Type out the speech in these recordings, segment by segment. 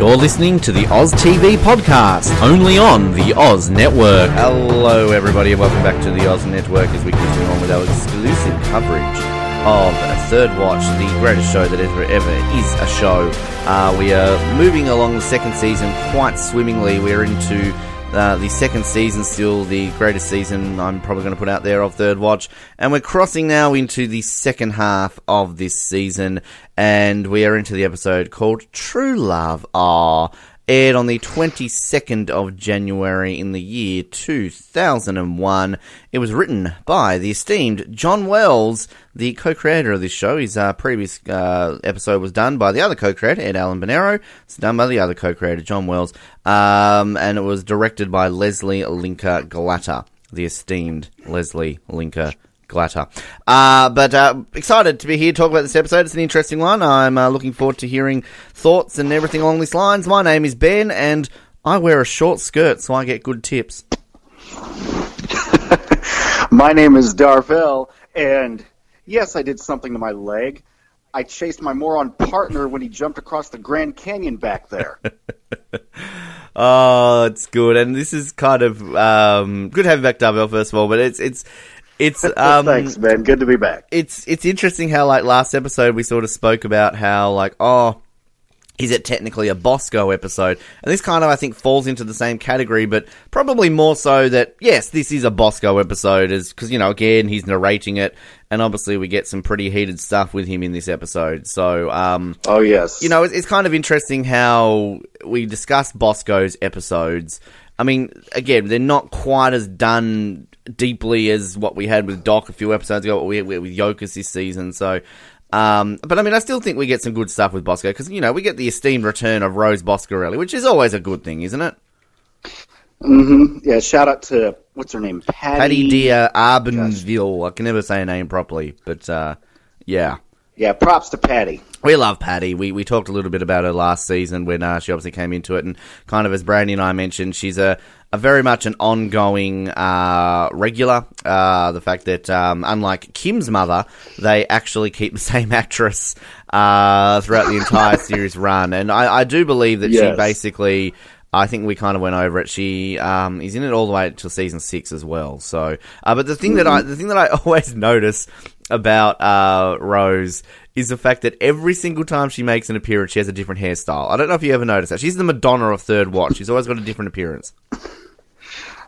You're listening to the Oz TV podcast, only on the Oz Network. Hello, everybody, and welcome back to the Oz Network as we continue on with our exclusive coverage of Third Watch, the greatest show that ever ever is a show. Uh, we are moving along the second season quite swimmingly. We're into uh, the second season, still the greatest season I'm probably going to put out there of Third Watch. And we're crossing now into the second half of this season, and we are into the episode called True Love. Ah, aired on the 22nd of January in the year 2001. It was written by the esteemed John Wells, the co-creator of this show. His uh, previous uh, episode was done by the other co-creator, Ed Allen Bernero. It's done by the other co-creator, John Wells. Um, and it was directed by Leslie Linka Glatter, the esteemed Leslie Linka Glatter. Uh, but uh, excited to be here to talk about this episode. It's an interesting one. I'm uh, looking forward to hearing thoughts and everything along these lines. My name is Ben, and I wear a short skirt so I get good tips. my name is Darvell, and yes, I did something to my leg. I chased my moron partner when he jumped across the Grand Canyon back there. oh, it's good, and this is kind of um, good to have you back, Darvell. First of all, but it's it's it's um, thanks, man. Good to be back. It's it's interesting how like last episode we sort of spoke about how like oh is it technically a Bosco episode? And this kind of, I think, falls into the same category, but probably more so that, yes, this is a Bosco episode, is because, you know, again, he's narrating it, and obviously we get some pretty heated stuff with him in this episode. So, um, oh, yes. You know, it's, it's kind of interesting how we discuss Bosco's episodes. I mean, again, they're not quite as done deeply as what we had with Doc a few episodes ago, what we had with Yokas this season. So, um, but I mean, I still think we get some good stuff with Bosco because you know we get the esteemed return of Rose Boscarelli, which is always a good thing, isn't it? Mm-hmm. Yeah. Shout out to what's her name, Patty. Patty D'Arbanville. I can never say her name properly, but uh, yeah. Yeah. Props to Patty. We love Patty. We we talked a little bit about her last season when uh, she obviously came into it, and kind of as Brandy and I mentioned, she's a a very much an ongoing uh, regular. Uh, the fact that, um, unlike Kim's mother, they actually keep the same actress uh, throughout the entire series run, and I, I do believe that yes. she basically. I think we kind of went over it. She um, is in it all the way until season six as well. So, uh, but the thing mm-hmm. that I the thing that I always notice about uh, Rose is the fact that every single time she makes an appearance, she has a different hairstyle. I don't know if you ever noticed that. She's the Madonna of Third Watch. She's always got a different appearance.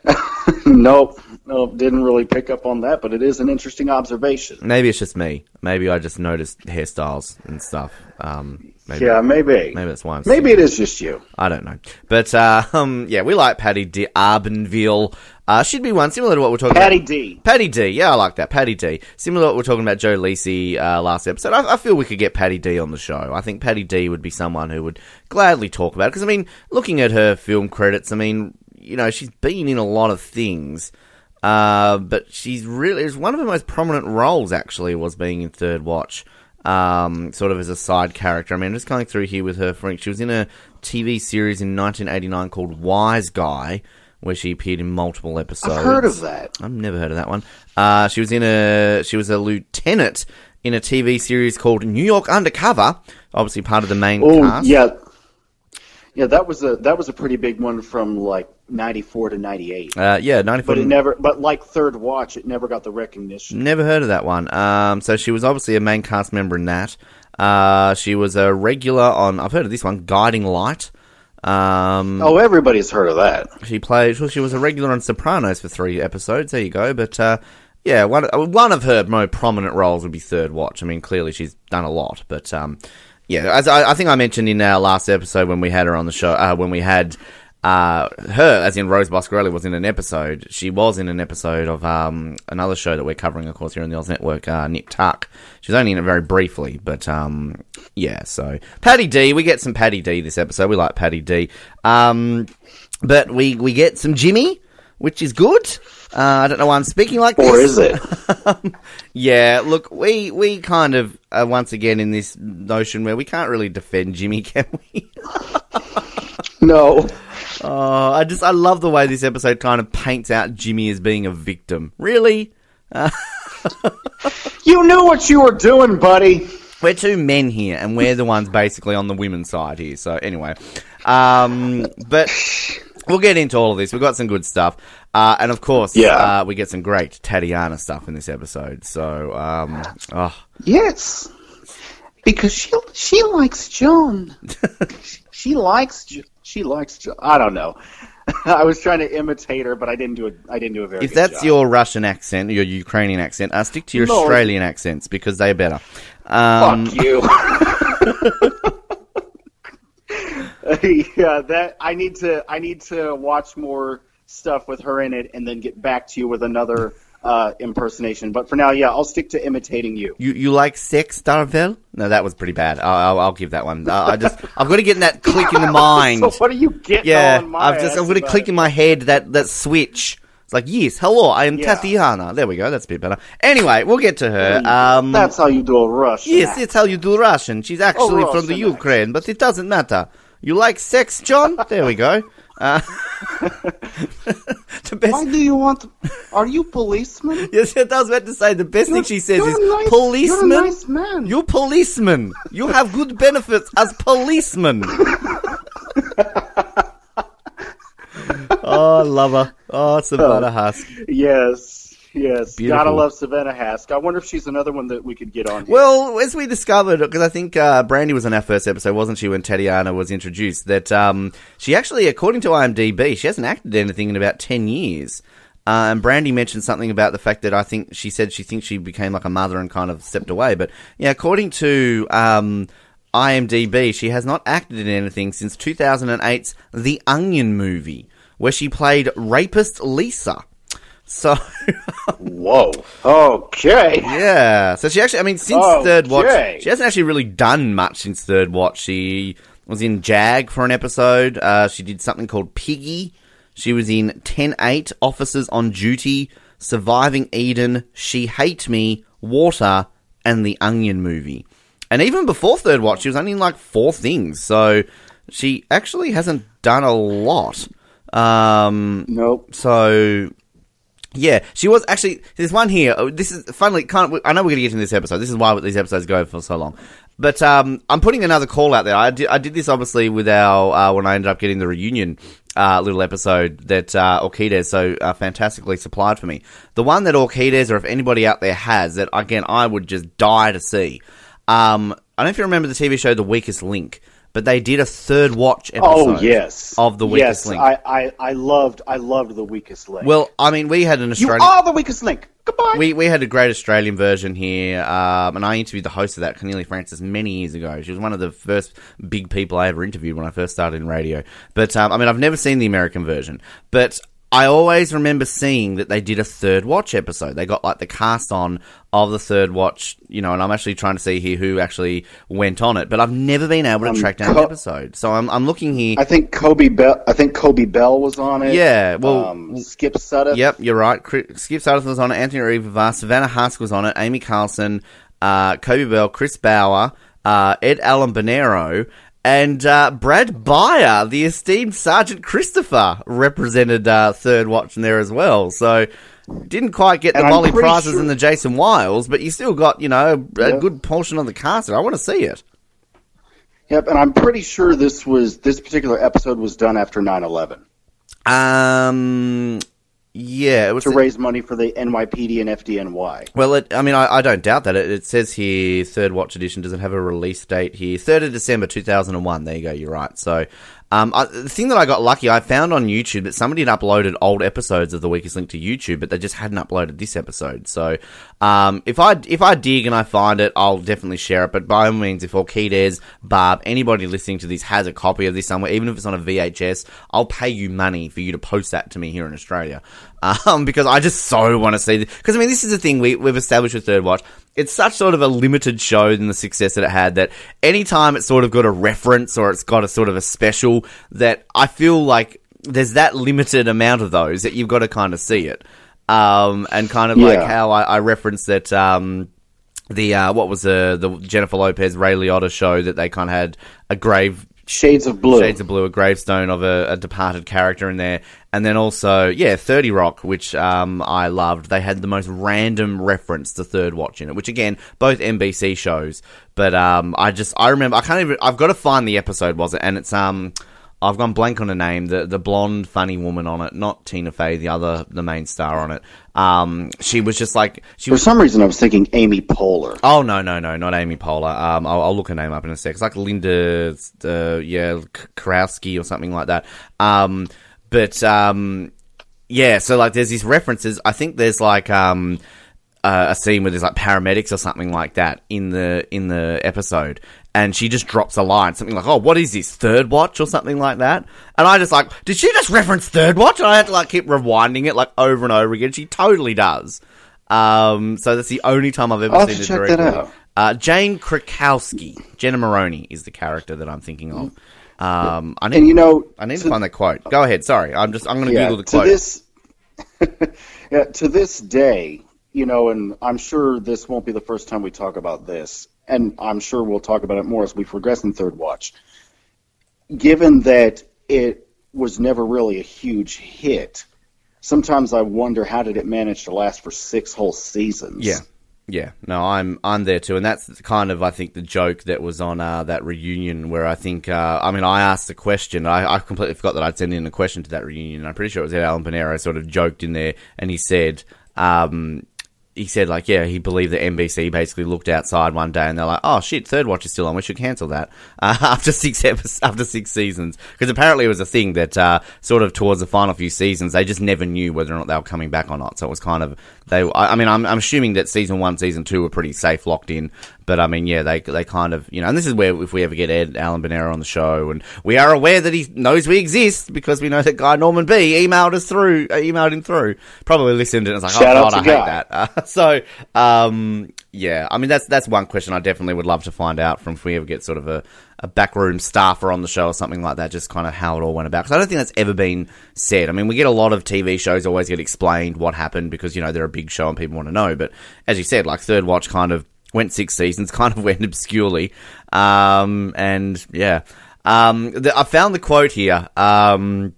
nope. Nope, didn't really pick up on that, but it is an interesting observation. Maybe it's just me. Maybe I just noticed hairstyles and stuff. Um, maybe, yeah, maybe. Maybe that's why. I'm maybe it is just you. I don't know, but uh, um, yeah, we like Patty D'Arbanville. Uh, she'd be one similar to what we're talking Patty about. Patty D. Patty D. Yeah, I like that. Patty D. Similar to what we're talking about Joe Lisi uh, last episode. I, I, feel we could get Patty D on the show. I think Patty D would be someone who would gladly talk about it. Because, I mean, looking at her film credits, I mean, you know, she's been in a lot of things. Uh, but she's really, it's one of her most prominent roles, actually, was being in Third Watch. Um, sort of as a side character. I mean, just going through here with her, Frank. She was in a TV series in 1989 called Wise Guy, where she appeared in multiple episodes. I've heard of that. I've never heard of that one. Uh, she was in a, she was a lieutenant in a TV series called New York Undercover. Obviously, part of the main oh, cast. yeah, yeah, that was a that was a pretty big one from like ninety four to ninety eight. Uh, yeah, ninety four. But it never, but like Third Watch, it never got the recognition. Never heard of that one. Um, so she was obviously a main cast member in that. Uh, she was a regular on. I've heard of this one, Guiding Light. Um, oh, everybody's heard of that. She played. Well, she was a regular on Sopranos for three episodes. There you go. But uh, yeah, one one of her more prominent roles would be Third Watch. I mean, clearly she's done a lot, but um, yeah, as I, I, think I mentioned in our last episode when we had her on the show, uh, when we had uh, her, as in Rose Boscarelli, was in an episode. She was in an episode of um, another show that we're covering, of course, here on the Oz Network, uh, Nip Tuck. She was only in it very briefly, but um, yeah, so. Patty D, we get some Patty D this episode. We like Patty D. Um, but we, we get some Jimmy, which is good. Uh, I don't know why I'm speaking like this. Or is it? yeah, look, we we kind of are once again in this notion where we can't really defend Jimmy, can we? no. Oh, I just I love the way this episode kind of paints out Jimmy as being a victim. Really? you knew what you were doing, buddy. We're two men here, and we're the ones basically on the women's side here. So anyway, Um, but we'll get into all of this. We've got some good stuff. Uh, and of course, Yeah. uh, we get some great Tatiana stuff in this episode. So, um, oh, Yes, because she she likes John. she likes she likes John. I don't know. I was trying to imitate her, but I didn't do it. I didn't do a very. if that's job. your Russian accent, your Ukrainian accent, uh, stick to your No. Australian accents because they're better. Um, fuck you. yeah, that I need to. I need to watch more stuff with her in it, and then get back to you with another uh, impersonation. But for now, yeah, I'll stick to imitating you. You you like sex, Darvell? No, that was pretty bad. I'll, I'll, I'll give that one. Uh, I just I'm going to get in that click in the mind. So what are you getting yeah, on my I've just I'm going to click in my head that that switch. It's like yes, hello, I am Yeah. Tatiana. There we go. That's a bit better. Anyway, we'll get to her. Um, That's how you do a Russian. yes, accent. it's how you do Russian. She's actually from the Ukraine, but it doesn't matter. You like sex, John? there we go. Uh, the best. Why do you want? Are you policeman? Yes, I was about to say the best thing she says you're is a nice- policeman. You're a nice man. You policeman. You have good benefits as policeman. oh, I love her. Oh, Savannah Haske. Yes, yes. Beautiful. Gotta love Savannah Haske. I wonder if she's another one that we could get on. Here. Well, as we discovered, because I think uh, Brandy was on our first episode, wasn't she, when Tatiana was introduced, that um, she actually, according to IMDb, she hasn't acted in anything in about 10 years. Uh, and Brandy mentioned something about the fact that I think she said she thinks she became like a mother and kind of stepped away. But yeah, according to um, IMDb, she has not acted in anything since 2008's The Onion movie, where she played rapist Lisa. So, Whoa. Okay. yeah. So she actually, I mean, since Okay. third watch, she hasn't actually really done much since third watch. She was in Jag for an episode. Uh, she did something called Piggy. She was in 10-8, Officers on Duty, Surviving Eden, She Hate Me, Water, and The Onion Movie. And even before third watch, she was only in like four things. So she actually hasn't done a lot. Um, Nope. so yeah, she was actually. There's one here. oh, This is finally. Can't, I know we're gonna get into this episode. This is why these episodes go for so long. But um, I'm putting another call out there. I did. I did this obviously with our uh, when I ended up getting the reunion uh, little episode that uh, Orchides so uh, fantastically supplied for me. The one that Orchides or if anybody out there has that again I would just die to see. Um, I don't know if you remember the TV show The Weakest Link, but they did a third watch episode. Oh yes. of The Weakest yes, Link. I, I, I loved I loved the weakest link. Well, I mean, we had an Australian. you are the weakest link. Goodbye. We we had a great Australian version here, um, and I interviewed the host of that, Cornelia Frances, many years ago. She was one of the first big people I ever interviewed when I first started in radio. But um, I mean, I've never seen the American version, but I always remember seeing that they did a third watch episode. They got like the cast on of the third watch, you know, and I'm actually trying to see here who actually went on it, but I've never been able to Um, track down Co- the episode. So I'm I'm looking here. I think Coby Bell. I think Coby Bell was on it. Yeah, well- um, Skip Sudduth. Yep, you're right. Skip Sutherland was on it. Anthony Ruivivar, Savannah Haske was on it. Amy Carlson, uh, Coby Bell, Chris Bauer, uh, Ed Allen Bernero, and uh, Brad Beyer, the esteemed Sergeant Christopher, represented uh, Third Watch in there as well. So didn't quite get the And Molly Prices sure- and the Jason Wiles, but you still got you know a, good portion of the cast. I want to see it. Yep, and I'm pretty sure this was this particular episode was done after 9/11 Um, yeah, it was to raise money for the NYPD and FDNY. Well, it, I mean, I, I don't doubt that. It, it says here, third watch edition doesn't have a release date here. 3rd of December 2001. There you go, you're right. So, um, I, the thing that I got lucky, I found on YouTube that somebody had uploaded old episodes of The Weakest Link to YouTube, but they just hadn't uploaded this episode. So, um, if I, if I dig and I find it, I'll definitely share it. But by all means, if Orchides, Barb, anybody listening to this has a copy of this somewhere, even if it's on a VHS, I'll pay you money for you to post that to me here in Australia. Um, because I just so want to see this. Because I mean, this is the thing we, we've established with Third Watch. It's such sort of a limited show in the success that it had that anytime it's sort of got a reference or it's got a sort of a special that I feel like there's that limited amount of those that you've got to kind of see it. Um, and kind of like how I, I referenced that, um, the, uh, what was the, the Jennifer Lopez Ray Liotta show that they kind of had a grave Shades of Blue. Shades of Blue, a gravestone of a, a departed character in there, and then also yeah, Thirty Rock, which um, I loved. They had the most random reference to Third Watch in it, which again, both NBC shows. But um, I just I remember I can't even I've got to find the episode was it, and it's um. I've gone blank on her name. The the blonde funny woman on it, not Tina Fey, the other the main star on it. Um, she was just like she For was. some reason, I was thinking Amy Poehler. Oh no no no not Amy Poehler. Um, I'll, I'll look her name up in a sec. It's like Linda, uh, yeah, K- Karowski or something like that. Um, but um, yeah, so like there's these references. I think there's like um uh, a scene where there's like paramedics or something like that in the in the episode, and she just drops a line, something like, "Oh, what is this Third Watch?" or something like that. And I just like, did she just reference Third Watch? And I had to like keep rewinding it like over and over again. She totally does. Um, so that's the only time I've ever I'll seen to it directly. that out. Uh, Jane Krakowski, Jenna Maroney is the character that I'm thinking of. Um, I need, And you know, I need to to- find that quote. Go ahead. Sorry, I'm just I'm going to yeah, Google the to quote. this, yeah, to this day, you know, and I'm sure this won't be the first time we talk about this, and I'm sure we'll talk about it more as we progress in Third Watch. Given that it was never really a huge hit, sometimes I wonder how did it manage to last for six whole seasons? Yeah, yeah. No, I'm I'm there too, and that's kind of I think the joke that was on uh, that reunion where I think uh, I mean I asked the question. I, I completely forgot that I'd sent in a question to that reunion. I'm pretty sure it was Alan Bernero sort of joked in there, and he said. Um, he said like yeah he believed that NBC basically looked outside one day and they're like oh shit third watch is still on. We should cancel that uh, after six episodes, after six seasons. Because apparently it was a thing that uh, sort of towards the final few seasons they just never knew whether or not they were coming back or not. So it was kind of they I, I mean I'm, I'm assuming that season one season two were pretty safe locked in but I mean yeah they they kind of you know and this is where if we ever get Ed Alan Bernero on the show and we are aware that he knows we exist because we know that guy Norman B emailed us through uh, emailed him through probably listened and was like Shout oh god I hate Guy. that uh, so, um, yeah, I mean that's that's one question I definitely would love to find out from if we ever get sort of a, a backroom staffer on the show or something like that, just kind of how it all went about. Because I don't think that's ever been said. I mean, we get a lot of TV shows always get explained what happened because you know they're a big show and people want to know. But as you said, like Third Watch kind of went six seasons, kind of went obscurely, um, and yeah. Um, the, I found the quote here. Um,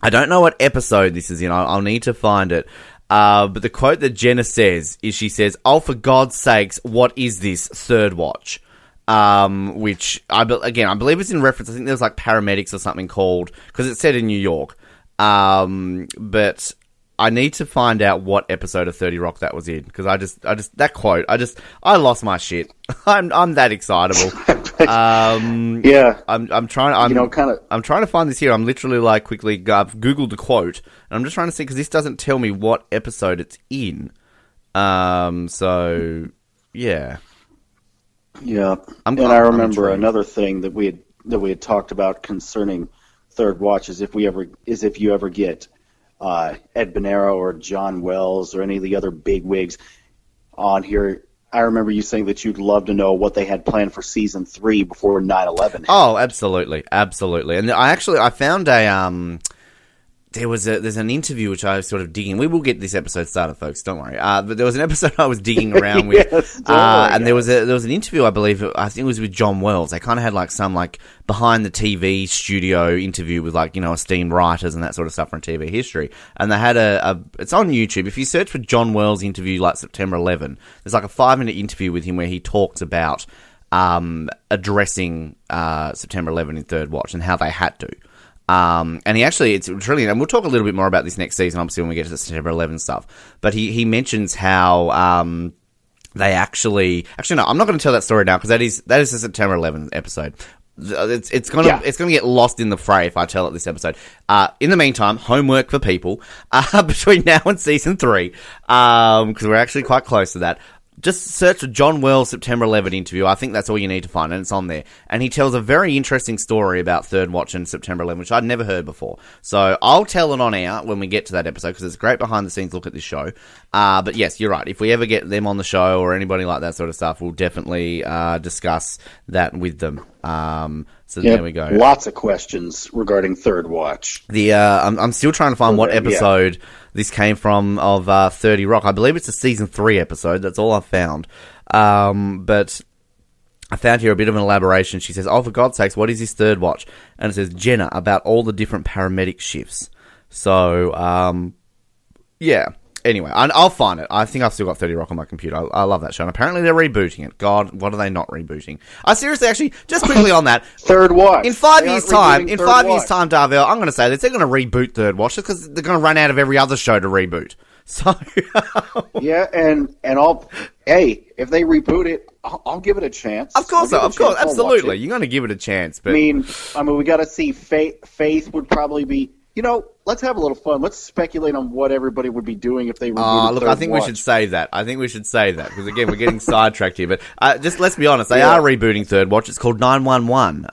I don't know what episode this is in. I'll, I'll need to find it. Uh, but the quote that Jenna says is she says, "Oh, for God's sakes, what is this third watch?" Um, which I be- again I believe it's in reference. I think there was like paramedics or something called because it's set in New York. Um, but I need to find out what episode of Thirty Rock that was in because I just I just that quote I just I lost my shit. I'm I'm that excitable. Um, Yeah. I'm I'm trying. I'm You know, kind of. I'm trying to find this here. I'm literally like quickly I've googled the quote, and I'm just trying to see because this doesn't tell me what episode it's in. Um. So yeah. Yeah, I'm- and I'm- I remember another thing that we had that we had talked about concerning Third Watch is if we ever is if you ever get uh, Ed Bernero or John Wells or any of the other big wigs on here. I remember you saying that you'd love to know what they had planned for season three before 9/11. Oh, absolutely, absolutely. And I actually I found a um. There was a there's an interview which I was sort of digging. We will get this episode started, folks. Don't worry. Uh, but there was an episode I was digging around with, Yes, uh, and there was a there was an interview I believe I think it was with John Wells. They kind of had like some like behind the TV studio interview with like you know esteemed writers and that sort of stuff from TV history. And they had a, a it's on YouTube. If you search for John Wells interview like September 11, there's like a five minute interview with him where he talks about um, addressing uh, September 11 in Third Watch and how they had to. Um, and he actually, it's really, and we'll talk a little bit more about this next season, obviously, when we get to the September 11 stuff. But he, he mentions how, um, they actually, actually, no, I'm not going to tell that story now because that is, that is the September 11 episode. It's, it's gonna, Yeah. it's gonna get lost in the fray if I tell it this episode. Uh, in the meantime, homework for people, uh, between now and season three, um, because we're actually quite close to that just search for John Wells September 11 interview. I think that's all you need to find, and it's on there. And he tells a very interesting story about Third Watch and September 11, which I'd never heard before. So I'll tell it on air when we get to that episode because it's a great behind the scenes look at this show. Uh, but yes, you're right. If we ever get them on the show or anybody like that sort of stuff, we'll definitely uh, discuss that with them. Um, so Yep, there we go. Lots of questions regarding Third Watch. The uh, I'm, I'm still trying to find what episode. yeah. This came from of uh, Thirty Rock. I believe it's a season three episode. That's all I've found. Um, but I found here a bit of an elaboration. She says, "Oh, for God's sakes, what is this third watch?" And it says Jenna about all the different paramedic shifts. So, um, yeah. Anyway, I, I'll find it. I think I've still got 30 Rock on my computer. I, I love that show. And apparently they're rebooting it. God, what are they not rebooting? I seriously, actually, just quickly on that. Third watch. In five They years' time, in five years' time, Darvell, I'm going to say this. They're going to reboot Third Watch just because they're going to run out of every other show to reboot. So, Yeah, and and I'll hey, if they reboot it, I'll, I'll give it a chance. of course, I'll give it a of course, watch absolutely. You're going to give it a chance. But I mean, I mean, we got to see Faith. Faith would probably be. You know, let's have a little fun. Let's speculate on what everybody would be doing if they were. Ah, look, Third I think we should save that. I think we should save that because again, we're getting sidetracked here. But uh, just let's be honest, they Yeah. are rebooting Third Watch. It's called Nine One One.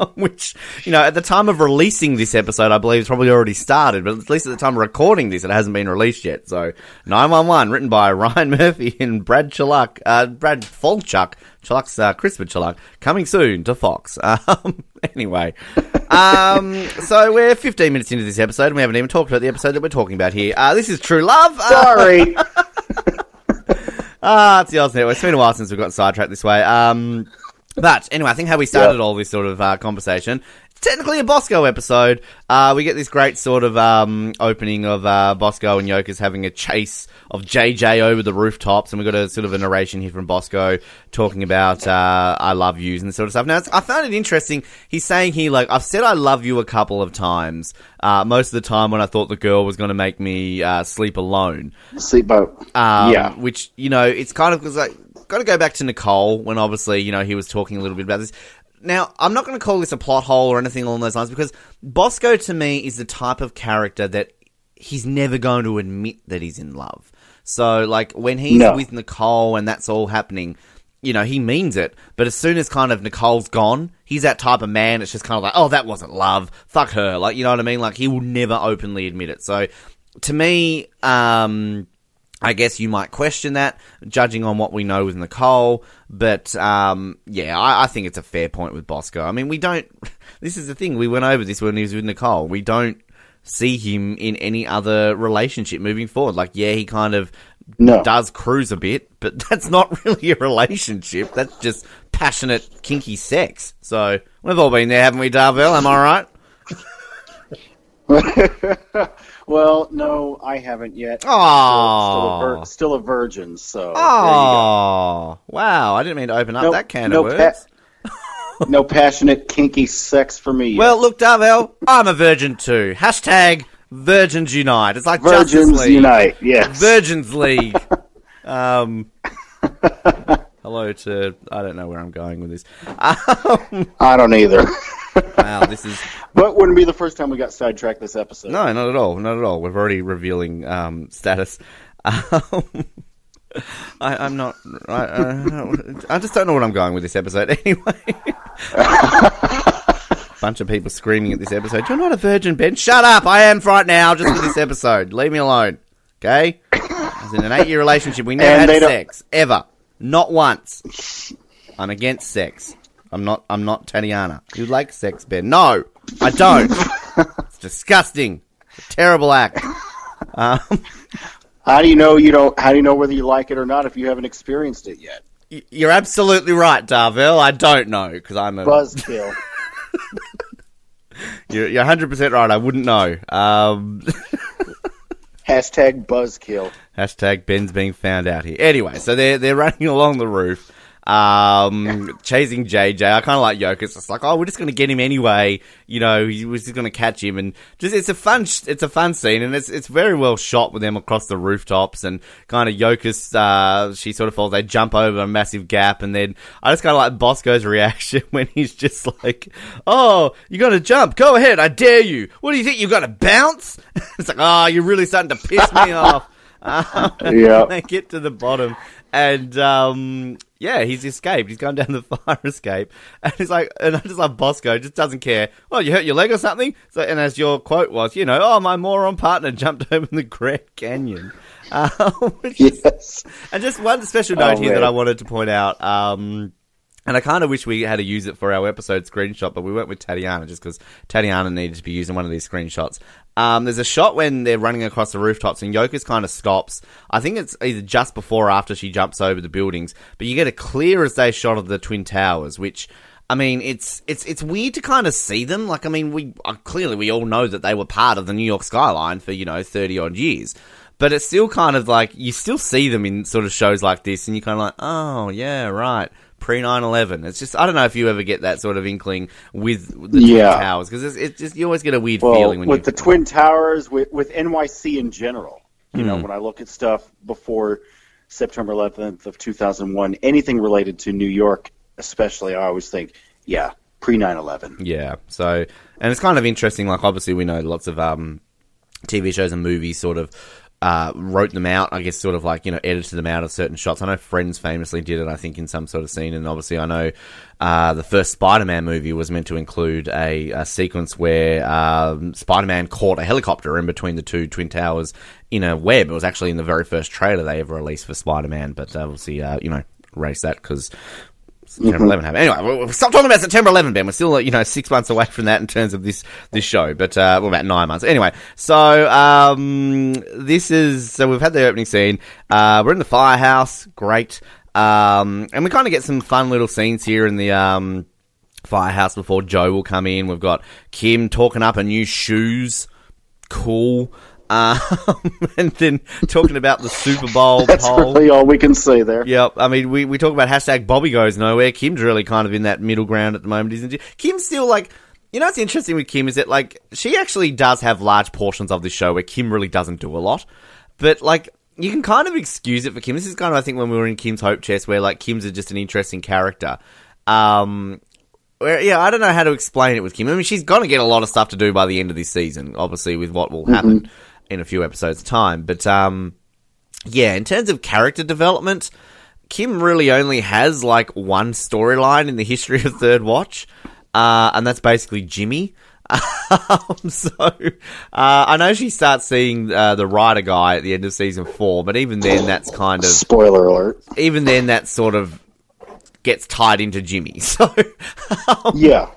Which, you know, at the time of releasing this episode, I believe it's probably already started, but at least at the time of recording this, it hasn't been released yet. So, 911, written by Ryan Murphy and Brad Chuluk, uh, Brad Falchuk, Chuluk's, uh, CRISPR Chuluk, coming soon to Fox. Um, anyway, um, so we're 15 minutes into this episode, and we haven't even talked about the episode that we're talking about here. Uh, this is True Love. Uh, Sorry. Ah, it's the Oz Network. It's been a while since we've got sidetracked this way. Um, but anyway, I think how we started Yeah. all this sort of uh, conversation. Technically a Bosco episode. Uh, we get this great sort of um, opening of uh, Bosco and Yokas having a chase of JJ over the rooftops, and we got a sort of a narration here from Bosco talking about uh, "I love yous" and this sort of stuff. Now, it's, I found it interesting. He's saying here, like, I've said "I love you" a couple of times. Uh, most of the time when I thought the girl was going to make me uh, sleep alone. Sleep. Um, yeah. Which, you know, it's kind of because like, got to go back to Nicole when obviously, you know, he was talking a little bit about this. Now, I'm not going to call this a plot hole or anything along those lines because Bosco to me is the type of character that he's never going to admit that he's in love. So, like, when he's No. with Nicole and that's all happening, you know, he means it. But as soon as kind of Nicole's gone, he's that type of man. It's just kind of like, oh, that wasn't love. Fuck her. Like, you know what I mean? Like, he will never openly admit it. So, to me, um, I guess you might question that, judging on what we know with Nicole. But um, yeah, I, I think it's a fair point with Bosco. I mean, we don't. This is the thing. We went over this when he was with Nicole. We don't see him in any other relationship moving forward. Like, yeah, he kind of No. does cruise a bit, but that's not really a relationship. That's just passionate, kinky sex. So we've all been there, haven't we, Darvell? Am I right? well, no, I haven't yet. Aww. Still, still, still a virgin, so. there you go. Oh, wow. I didn't mean to open up No- that can no of pa- words. no passionate, kinky sex for me. yet. Well, look, Darvell, I'm a virgin too. Hashtag Virgins Unite. It's like Justice Virgins League. Unite, yes. Virgins League. um, hello to I don't know where I'm going with this. Um, I don't either. wow, this is but wouldn't be the first time we got sidetracked this episode. no, not at all, not at all. We're already revealing um, status. Um, I, I'm not. I, I, I just don't know what I'm going with this episode. Anyway, bunch of people screaming at this episode. You're not a virgin, Ben. Shut up! I am right now, just for this episode. Leave me alone, okay? I was in an eight-year relationship. We never And had sex ever, not once. I'm against sex. I'm not. I'm not Tatiana. You like sex, Ben? No, I don't. it's disgusting. It's terrible act. Um, How do you know you don't? How do you know whether you like it or not if you haven't experienced it yet? you're absolutely right, Darvell. I don't know because I'm a. Buzzkill. You're, you're 100 percent right. I wouldn't know. Um, Hashtag buzzkill. hashtag Ben's being found out here. Anyway, so they're they're running along the roof, um, chasing JJ. I kind of like Yokas. It's like, oh, we're just going to get him anyway. You know, he was just going to catch him, and just it's a fun it's a fun scene, and it's it's very well shot with them across the rooftops, and kind of Yokas. Uh, she sort of falls. They jump over a massive gap, and then I just kind of like Bosco's reaction when he's just like, "Oh, you're going to jump? Go ahead, I dare you. What do you think? You're going to bounce?" it's like, "Oh, you're really starting to piss me off." Um, Yeah. they get to the bottom, and um, yeah, he's escaped. He's gone down the fire escape, and he's like, and I just love Bosco, just doesn't care. Oh, you hurt your leg or something? So, and as your quote was, you know, oh, my moron partner jumped over the Grand Canyon. Uh, which is- Yes. and just one special note Oh, here that. I wanted to point out. Um, and I kind of wish we had to use it for our episode screenshot, but we went with Tatiana just because Tatiana needed to be using one of these screenshots. Um, there's a shot when they're running across the rooftops and Yokas kind of stops. I think it's either just before or after she jumps over the buildings, but you get a clear as day shot of the Twin Towers, which. I mean, it's it's it's weird to kind of see them. Like, I mean, we uh, clearly we all know that they were part of the New York skyline for you know thirty odd years, but it's still kind of like you still see them in sort of shows like this, and you're kind of like, oh yeah, right. Pre 9/11. It's just I don't know if you ever get that sort of inkling with the Yeah. Twin Towers because it's, it's just you always get a weird Well, feeling when with the Twin Towers, with, with NYC in general, you know, Hmm. when I look at stuff before September 11th of 2001, anything related to New York, especially, I always think, yeah, pre 9/11. Yeah. So, and it's kind of interesting. Like, obviously, we know lots of um, TV shows and movies sort of uh, wrote them out. I guess, sort of like you know, edited them out of certain shots. I know Friends famously did it. I think in some sort of scene, and obviously, I know uh, the first Spider-Man movie was meant to include a, a sequence where um, Spider-Man caught a helicopter in between the two twin towers in a web. It was actually in the very first trailer they ever released for Spider-Man, but obviously, uh, you know, erase that because September 11 happened. Anyway, we'll- stop talking about September 11, Ben. We're still, you know, six months away from that in terms of this this show, but uh, well, about nine months. Anyway, so um, this is so we've had the opening scene. Uh, we're in the firehouse, great, um, and we kind of get some fun little scenes here in the um, firehouse before Joe will come in. We've got Kim talking up a new shoes, cool. Um, and then talking about the Super Bowl That's poll. really all we can see there. Yep. I mean, we, we talk about hashtag Bobby goes nowhere. Kim's really kind of in that middle ground at the moment, isn't she? Kim's still like, you know, what's interesting with Kim is that like she actually does have large portions of this show where Kim really doesn't do a lot, but like. You can kind of excuse it for Kim. This is kind of, I think, when we were in Kim's Hope Chest, where like Kim's just an interesting character. Um, where, yeah, I don't know how to explain it with Kim. I mean, she's going to get a lot of stuff to do by the end of this season, obviously, with what will happen in a few episodes' time. But um, yeah, in terms of character development, Kim really only has like one storyline in the history of Third Watch, uh, and that's basically Jimmy. Um, so uh, I know she starts seeing uh, the writer guy at the end of season four, but even then, that's kind of Spoiler alert. even then that sort of gets tied into Jimmy. So Yeah.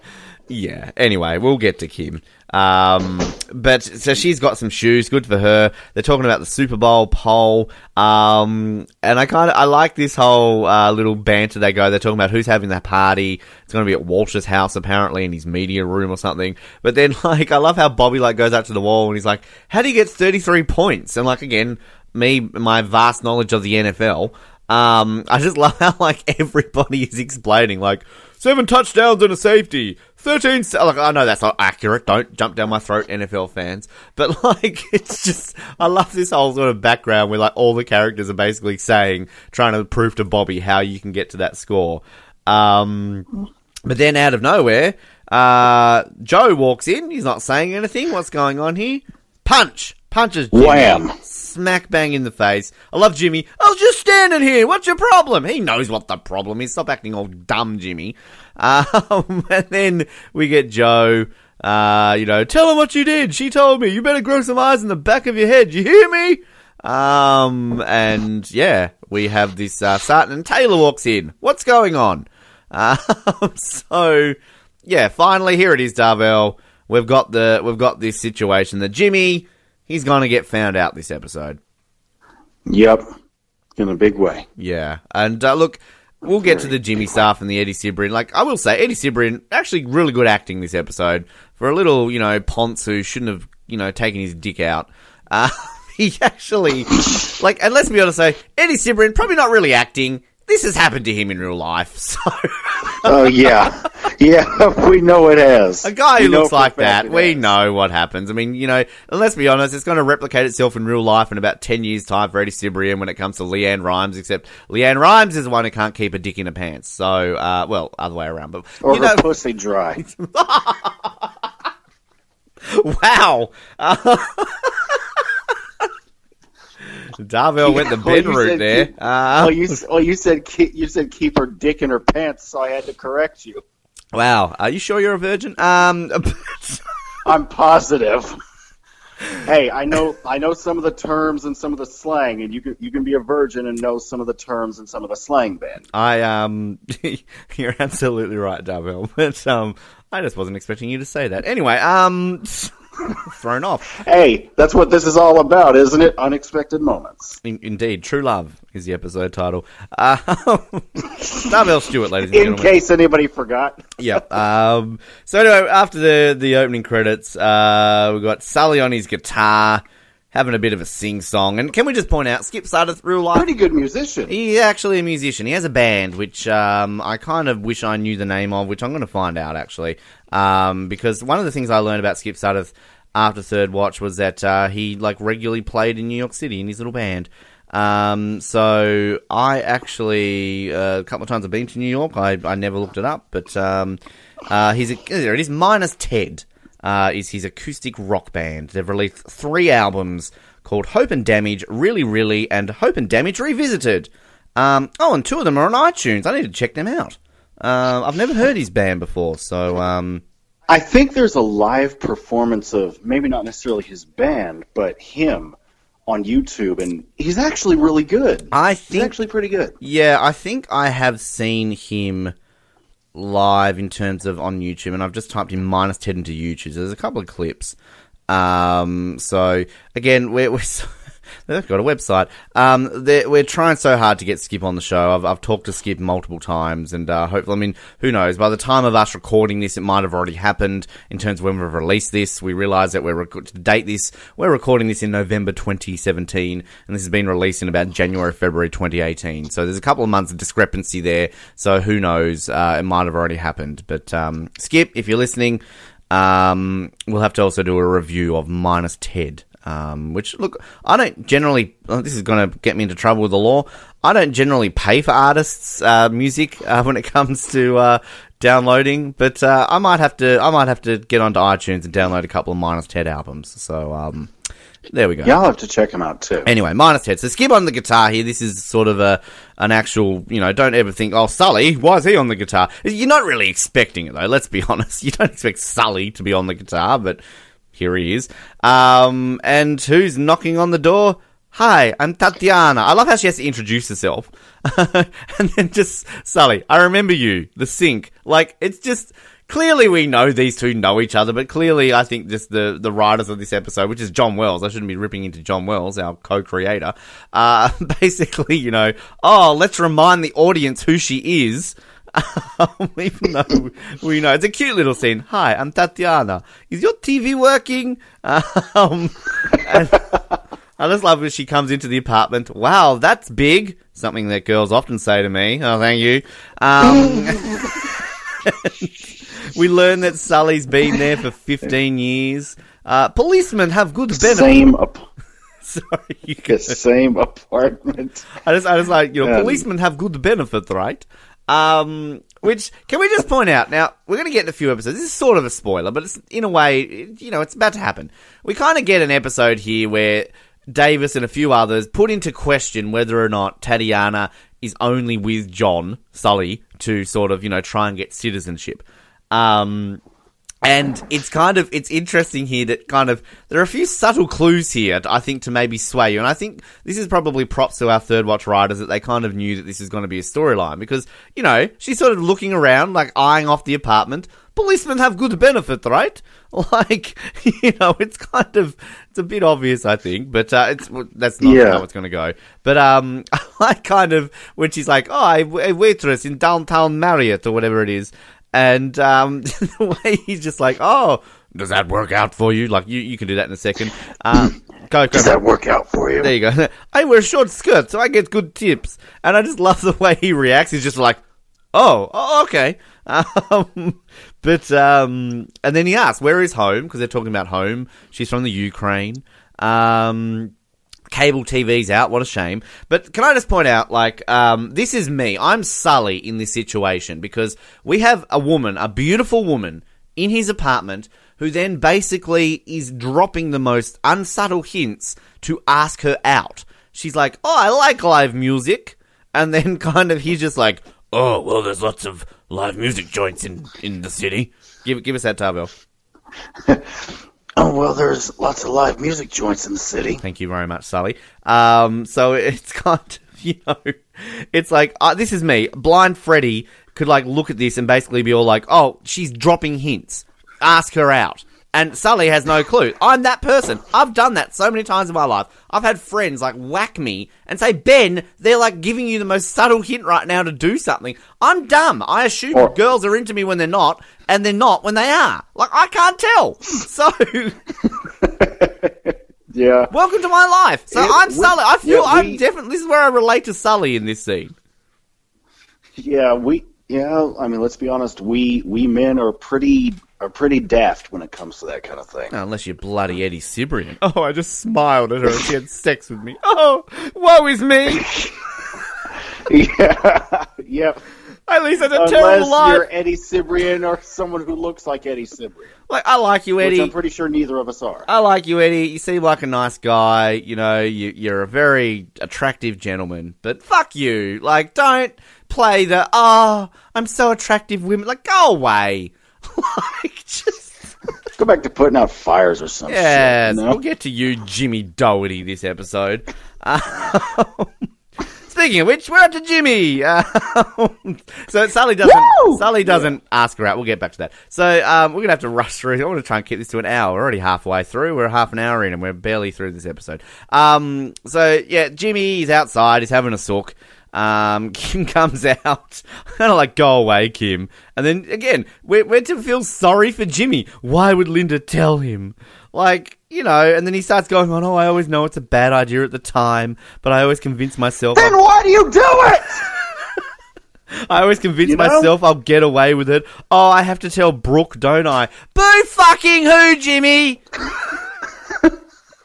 yeah. Anyway, we'll get to Kim. Um, but so she's got some shoes. Good for her. They're talking about the Super Bowl poll. Um, and I kind of I like this whole uh, little banter they go. They're talking about who's having that party. It's going to be at Walsh's house apparently in his media room or something. But then like I love how Bobby like goes out to the wall and he's like, "How do you get thirty three points?" And like again, me my vast knowledge of the NFL. Um, I just love how like everybody is explaining like seven touchdowns and a safety, thirteen. Like I know that's not accurate. Don't jump down my throat, NFL fans. But like it's just I love this whole sort of background where like all the characters are basically saying, trying to prove to Bobby how you can get to that score. Um, but then out of nowhere, uh, Joe walks in. He's not saying anything. What's going on here? Punch, punches Jimmy. Wham. Smack bang in the face. I love Jimmy. I was just standing here. What's your problem? He knows what the problem is. Stop acting all dumb, Jimmy. Um, and then we get Joe. Uh, you know, tell her what you did. She told me. You better grow some eyes in the back of your head. You hear me? Um, and yeah, we have this, uh, Sarton and Taylor walks in. What's going on? Um, so yeah, finally here it is, Darvell. We've got the, we've got this situation that Jimmy, he's gonna get found out this episode. Yep. In a big way. Yeah, and uh, look, we'll get to the Jimmy stuff and the Eddie Cibrian. Like I will say, Eddie Cibrian actually really good acting this episode for a little, you know, Ponce who shouldn't have, you know, taken his dick out. Uh, he actually, like, and let's be honest, say Eddie Cibrian probably not really acting. This has happened to him in real life, so Oh yeah, yeah. We know it has. a guy who know looks like that, we has. know what happens. I mean, you know, let's be honest, it's going to replicate itself in real life in about ten years' time for Eddie Cibrian when it comes to LeAnn Rimes. Except LeAnn Rimes is the one who can't keep a dick in her pants. So, uh, well, other way around. But Or you her know, pussy dry. wow. Uh, Darvell went the you route there. keep- Uh, well, you well you said keep, you said keep her dick in her pants, so I had to correct you. wow. Are you sure you're a virgin? Um, I'm positive. hey, I know I know some of the terms and some of the slang, and you can you can be a virgin and know some of the terms and some of the slang, Ben. I um, you're absolutely right, Darvell. But um, I just wasn't expecting you to say that. Anyway, um, thrown off. Hey, that's what this is all about, isn't it? Unexpected moments. In- indeed, True Love is the episode title. Uh, Darvell Stewart, ladies and In gentlemen. case anybody forgot. Yep. Um, so anyway, after the the opening credits, uh, we got Sally on his guitar. having a bit of a sing song. And can we just point out, Skip Sudduth, real life, Pretty good musician. He's actually a musician. He has a band, which um, I kind of wish I knew the name of, which I'm going to find out actually. Um, because one of the things I learned about Skip Sudduth after Third Watch was that uh, he like regularly played in New York City in his little band. Um, so I actually uh, a couple of times I've been to New York. I, I never looked it up, but um, uh, he's there it is. Minus Ted uh, is his acoustic rock band. They've released three albums called Hope and Damage, Really Really, and Hope and Damage Revisited. Um, oh, and two of them are on iTunes. I need to check them out. Uh, I've never heard his band before, so um, I think there's a live performance of maybe not necessarily his band, but him on YouTube, and he's actually really good. I think He's actually pretty good. Yeah, I think I have seen him live in terms of on YouTube, and I've just typed in minus ten into YouTube. So there's a couple of clips. Um, so again, we're, we're so, they've got a website. Um, we're trying so hard to get Skip on the show. I've, I've talked to Skip multiple times, and uh, hopefully, I mean, who knows? By the time of us recording this, it might have already happened in terms of when we've released this. We realise that we're rec- to date this. We're recording this in November 2017, and this has been released in about January, February 2018. So there's a couple of months of discrepancy there. So who knows? Uh, it might have already happened. But um, Skip, if you're listening, um, we'll have to also do a review of Minus Ted. Um, which look, I don't generally. oh, this is going to get me into trouble with the law. I don't generally pay for artists' uh, music uh, when it comes to uh, downloading, but uh, I might have to. I might have to get onto iTunes and download a couple of Minus Ted albums. So um, there we go. Yeah, I'll have to check him out too. Anyway, minus Ted. So skip on the guitar here. This is sort of a an actual, you know, don't ever think, oh, Sully, why is he on the guitar? You're not really expecting it though. Let's be honest. You don't expect Sully to be on the guitar, but here he is. Um, and who's knocking on the door? Hi, I'm Tatiana. I love how she has to introduce herself. and then just, Sully, I remember you, the sink. Like, it's just, clearly we know these two know each other, but clearly I think just the, the writers of this episode, which is John Wells, I shouldn't be ripping into John Wells, our co-creator, uh, basically, you know, oh, let's remind the audience who she is. Um, even though we know it's a cute little scene. Hi, I'm Tatiana. Is your TV working? Um, and I just love when she comes into the apartment. Wow, that's big. Something that girls often say to me. Oh, thank you. Um, we learn that Sully's been there for 15 years. Uh, policemen have good benefits. Same, ap- Sorry, you the same apartment. I just, I just like, you know, Um, policemen have good benefits, right? Um, which, can we just point out, now, we're going to get in a few episodes. This is sort of a spoiler, but it's, in a way, you know, it's about to happen. We kind of get an episode here where Davis and a few others put into question whether or not Tatiana is only with John, Sully, to sort of, you know, try and get citizenship. Um, and it's kind of it's interesting here that kind of there are a few subtle clues here I think to maybe sway you. And I think this is probably props to our third watch writers that they kind of knew that this is going to be a storyline. Because you know she's sort of looking around like eyeing off the apartment. Policemen have good benefit right? Like you know it's kind of it's a bit obvious I think. But uh, it's that's not Yeah. how it's going to go. But um I kind of when she's like oh I a waitress in downtown Marriott or whatever it is and um, the way he's just like, "Oh, does that work out for you?" Like you, you can do that in a second. Um, go, go. Does that work out for you? There you go. I wear short skirts, so I get good tips. And I just love the way he reacts. He's just like, "Oh, oh okay." Um, but um, and then he asks, "Where is home?" Because they're talking about home. She's from the Ukraine. Um, cable TV's out. What a shame. But can I just point out, like, um, this is me. I'm Sully in this situation because we have a woman, a beautiful woman, in his apartment who then basically is dropping the most unsubtle hints to ask her out. She's like, "Oh, I like live music," and then kind of he's just like, "Oh, well, there's lots of live music joints in in the city." Give give us that Tarbell. Oh well, there's lots of live music joints in the city. Thank you very much, Sully. Um, so it's kind of, you know, it's like, uh, this is me. Blind Freddy could, like, look at this and basically be all like, oh, she's dropping hints. Ask her out. And Sully has no clue. I'm that person. I've done that so many times in my life. I've had friends, like, whack me and say, Ben, they're, like, giving you the most subtle hint right now to do something. I'm dumb. I assume Or- girls are into me when they're not, and they're not when they are. Like, I can't tell. So... Yeah. Welcome to my life. So Yeah, I'm we- Sully. I feel yeah, I'm we- definitely. This is where I relate to Sully in this scene. Yeah, we yeah, I mean, let's be honest, we we men are pretty are pretty daft when it comes to that kind of thing. Oh, unless you're bloody Eddie Cibrian. Oh, I just smiled at her and she had sex with me. Oh, woe is me. yeah. yep. At least I had a Unless terrible life. you're Eddie Cibrian or someone who looks like Eddie Cibrian. Like, I like you, Which Eddie. I'm pretty sure neither of us are. I like you, Eddie. You seem like a nice guy. You know, you, you're a very attractive gentleman. But fuck you. Like, don't play the, oh, I'm so attractive women. Like, go away. like, just. Go back to putting out fires or some Yes, shit. you know? we'll get to you, Jimmy Doherty, this episode. Um, speaking of which, we're up to Jimmy. Um, so Sully doesn't. Woo! Sully doesn't ask her out. We'll get back to that. So um, we're gonna have to rush through. I want to try and keep this to an hour. We're already halfway through. We're half an hour in, and we're barely through this episode. Um, so yeah, Jimmy is outside. He's having a sook. Um, Kim comes out, kind of like, go away, Kim. And then again, we're, we're to feel sorry for Jimmy. Why would Linda tell him? Like, you know, and then he starts going on, oh, I always know it's a bad idea at the time, but I always convince myself. Then why do you do it? I always convince You know? myself I'll get away with it. Oh, I have to tell Brooke, don't I? Boo fucking who, Jimmy?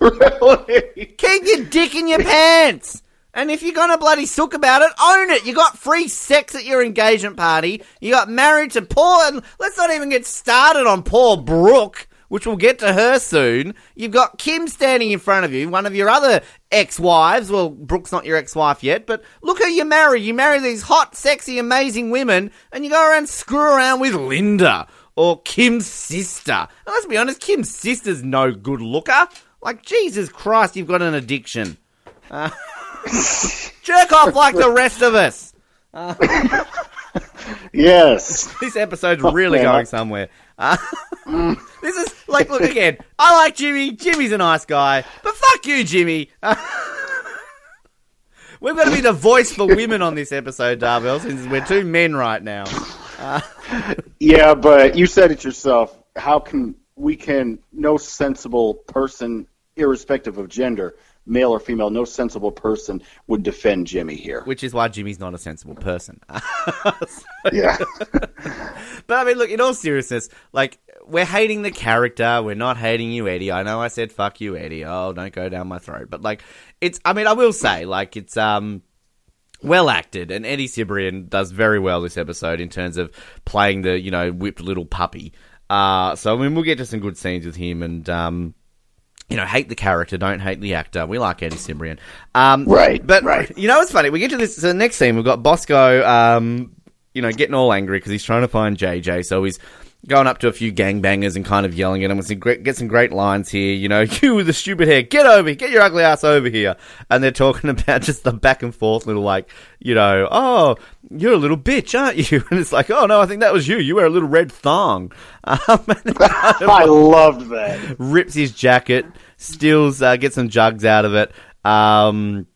really? Keep your dick in your pants. And if you're gonna bloody sook about it, own it. You got free sex at your engagement party. You got married to poor, and let's not even get started on poor Brooke, which we'll get to her soon. You've got Kim standing in front of you, one of your other ex-wives. Well, Brooke's not your ex-wife yet, but look who you marry. You marry these hot, sexy, amazing women, and you go around screw around with Linda or Kim's sister. And let's be honest, Kim's sister's no good looker. Like Jesus Christ, you've got an addiction. Uh, jerk off like the rest of us. Yes. This episode's really man, going somewhere. Uh, this is like, look again. I like Jimmy. Jimmy's a nice guy, but fuck you, Jimmy. Uh, we've got to be the voice for women on this episode, Darvell, since we're two men right now. Yeah, but you said it yourself. How can we can no sensible person, irrespective of gender, male or female, no sensible person would defend Jimmy here. Which is why Jimmy's not a sensible person. Yeah. But I mean, look, in all seriousness, like, we're hating the character. We're not hating you, Eddie. I know I said fuck you, Eddie. Oh, don't go down my throat. But, like, it's, I mean, I will say, like, it's, um, well acted. And Eddie Cibrian does very well this episode in terms of playing the, you know, whipped little puppy. Uh, so, I mean, we'll get to some good scenes with him and, um, you know, hate the character, don't hate the actor. We like Eddie Cibrian. Um, Right, But, right. you know what's funny? We get to this, so the next scene, we've got Bosco, um, you know, getting all angry because he's trying to find JJ. So he's going up to a few gangbangers and kind of yelling at them. Some great, get some great lines here. You know, you with the stupid hair, get over here, get your ugly ass over here. And they're talking about just the back and forth little like, you know, oh, you're a little bitch, aren't you? And it's like, oh no, I think that was you. You wear a little red thong. Um, and it kind of I loved that. rips his jacket, steals, uh, gets some jugs out of it. Um,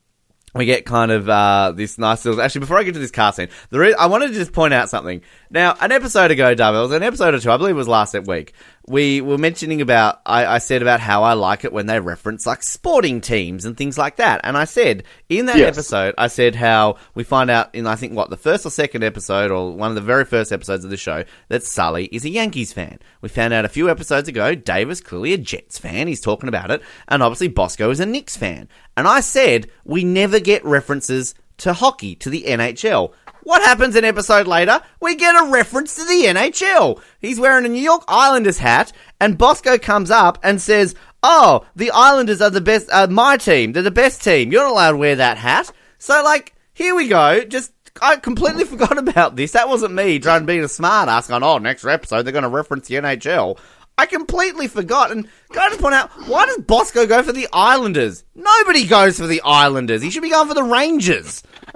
we get kind of uh, this nice little. Actually, before I get to this car scene, the re- I wanted to just point out something. Now, an episode ago, Dave, it was an episode or two, I believe it was last week. We were mentioning about. I, I said about how I like it when they reference like sporting teams and things like that. And I said in that Yes. episode, I said how we find out in I think what the first or second episode or one of the very first episodes of the show that Sully is a Yankees fan. We found out a few episodes ago Dave is clearly a Jets fan. He's talking about it, and obviously Bosco is a Knicks fan. And I said we never get references to hockey to the NHL. What happens an episode later? We get a reference to the NHL. He's wearing a New York Islanders hat, and Bosco comes up and says, "Oh, the Islanders are the best. Uh, my team. They're the best team. You're not allowed to wear that hat." So, like, here we go. Just I completely forgot about this. That wasn't me trying to be a smart ass going, "Oh, next episode they're going to reference the NHL." I completely forgot. And can I just point out, why does Bosco go for the Islanders? Nobody goes for the Islanders. He should be going for the Rangers.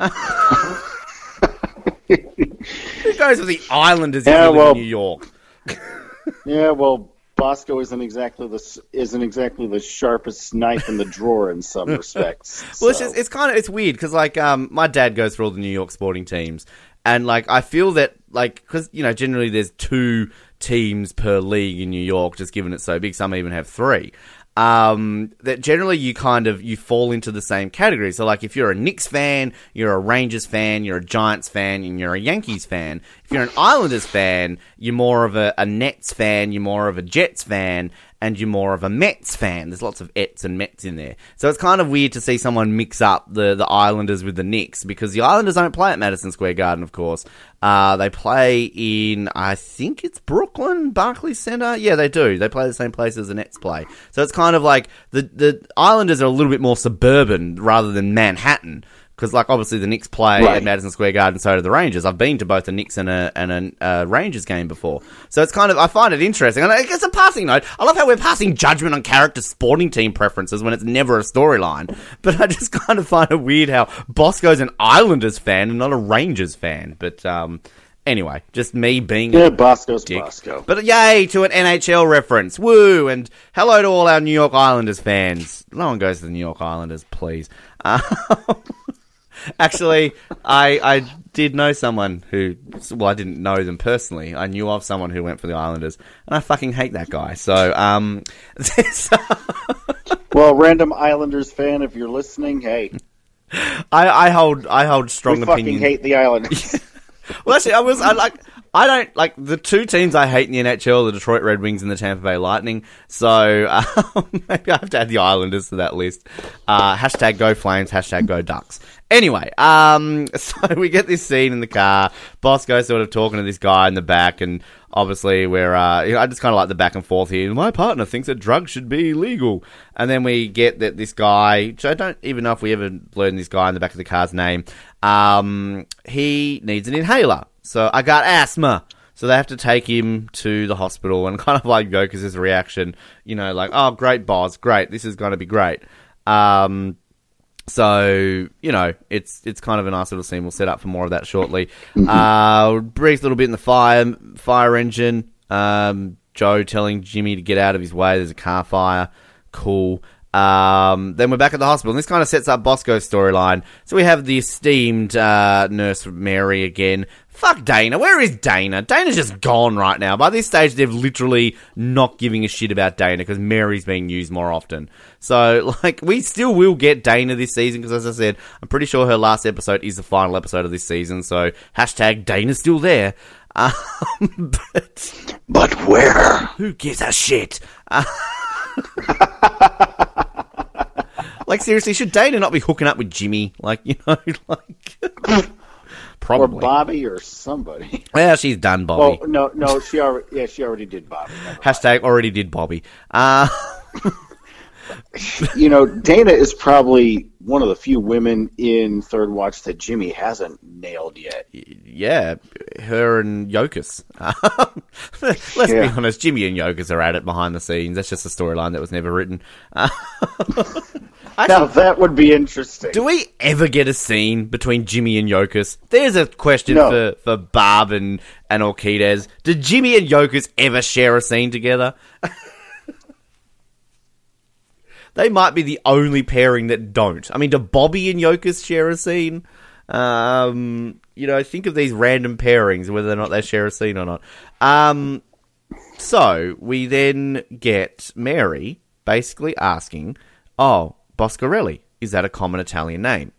Who goes with the Islanders Yeah, well- in New York? Yeah, well, Bosco isn't exactly the isn't exactly the sharpest knife in the drawer in some respects. Well, it's just it's kind of it's weird because like um my dad goes for all the New York sporting teams, and like I feel that like because you know generally there's two teams per league in New York, just given it's so big. Some even have three. Um, that generally you kind of you fall into the same category. So like if you're a Knicks fan, you're a Rangers fan, you're a Giants fan, and you're a Yankees fan. If you're an Islanders fan, you're more of a, a Nets fan, you're more of a Jets fan, and you're more of a Mets fan. There's lots of Ets and Mets in there. So it's kind of weird to see someone mix up the, the Islanders with the Knicks because the Islanders don't play at Madison Square Garden, of course. Uh, they play in, I think it's Brooklyn, Barclays Center. Yeah, they do. They play the same place as the Nets play. So it's kind of like the, the Islanders are a little bit more suburban rather than Manhattan because like obviously the Knicks play right. at Madison Square Garden, so do the Rangers. I've been to both the Knicks and a and a uh, Rangers game before, so it's kind of I find it interesting. And it's a passing note. I love how we're passing judgment on character sporting team preferences when it's never a storyline. But I just kind of find it weird how Bosco's an Islanders fan and not a Rangers fan. But um, anyway, just me being yeah, Bosco's dick. Bosco. But yay to an NHL reference, woo! And hello to all our New York Islanders fans. No one goes to the New York Islanders, please. Um, Actually, I I did know someone who. Well, I didn't know them personally. I knew of someone who went for the Islanders, and I fucking hate that guy. So, um. well, random Islanders fan, if you're listening, hey. I, I hold I hold strong we opinion. Fucking hate the Islanders. well, actually, I was I like I don't like the two teams I hate in the NHL: the Detroit Red Wings and the Tampa Bay Lightning. So um, maybe I have to add the Islanders to that list. Uh, hashtag Go Flames. Hashtag Go Ducks. Anyway, um, so we get this scene in the car. Bosco sort of talking to this guy in the back, and obviously we're, uh, I just kind of like the back and forth here. My partner thinks that drugs should be legal. And then we get that this guy, I don't even know if we ever learned this guy in the back of the car's name, um, he needs an inhaler. So I got asthma. So they have to take him to the hospital and kind of like Yokas's reaction, you know, like, oh, great, boss, great, this is going to be great. Um, so you know, it's it's kind of a nice little scene. We'll set up for more of that shortly. Mm-hmm. Uh, brief little bit in the fire fire engine. Um, Joe telling Jimmy to get out of his way. There's a car fire. Cool. Um, then we're back at the hospital, and this kind of sets up Bosco's storyline. So we have the esteemed uh, nurse Mary again, Fuck Dana. Where is Dana? Dana's just gone right now. By this stage, they're literally not giving a shit about Dana because Mary's being used more often. So, like, we still will get Dana this season because, as I said, I'm pretty sure her last episode is the final episode of this season. So, hashtag Dana's still there. Um, but, but where? Who gives a shit? Uh, like, seriously, should Dana not be hooking up with Jimmy? Like, you know, like. Probably. Or Bobby or somebody. Well, she's done Bobby. Well, no, no, she already, yeah, she already did Bobby. Hashtag already did Bobby. Uh, you know, Dana is probably one of the few women in Third Watch that Jimmy hasn't nailed yet. Yeah, her and Yokas. Let's yeah. be honest, Jimmy and Yokas are at it behind the scenes. That's just a storyline that was never written. Actually, now that would be interesting. Do we ever get a scene between Jimmy and Yokas? There's a question no. for, for Barb and, and Orquidez. Did Jimmy and Yokas ever share a scene together? they might be the only pairing that don't. I mean, do Bobby and Yokas share a scene? Um, you know, think of these random pairings, whether or not they share a scene or not. Um, so we then get Mary basically asking, "Oh, Boscarelli. Is that a common Italian name?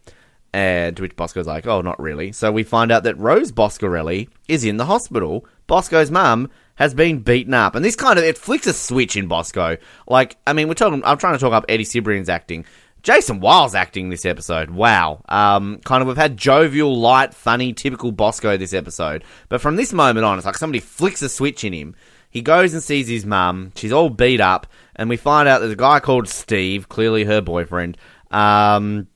And to which Bosco's like, oh, not really. So we find out that Rose Boscarelli is in the hospital. Bosco's mum has been beaten up. And this kind of, it flicks a switch in Bosco. Like, I mean, we're talking, I'm trying to talk up Eddie Cibrian's acting. Jason Wiles acting this episode. Wow. Um, kind of, we've had jovial, light, funny, typical Bosco this episode. But from this moment on, it's like somebody flicks a switch in him. He goes and sees his mum. She's all beat up and we find out there's a guy called Steve, clearly her boyfriend. Um,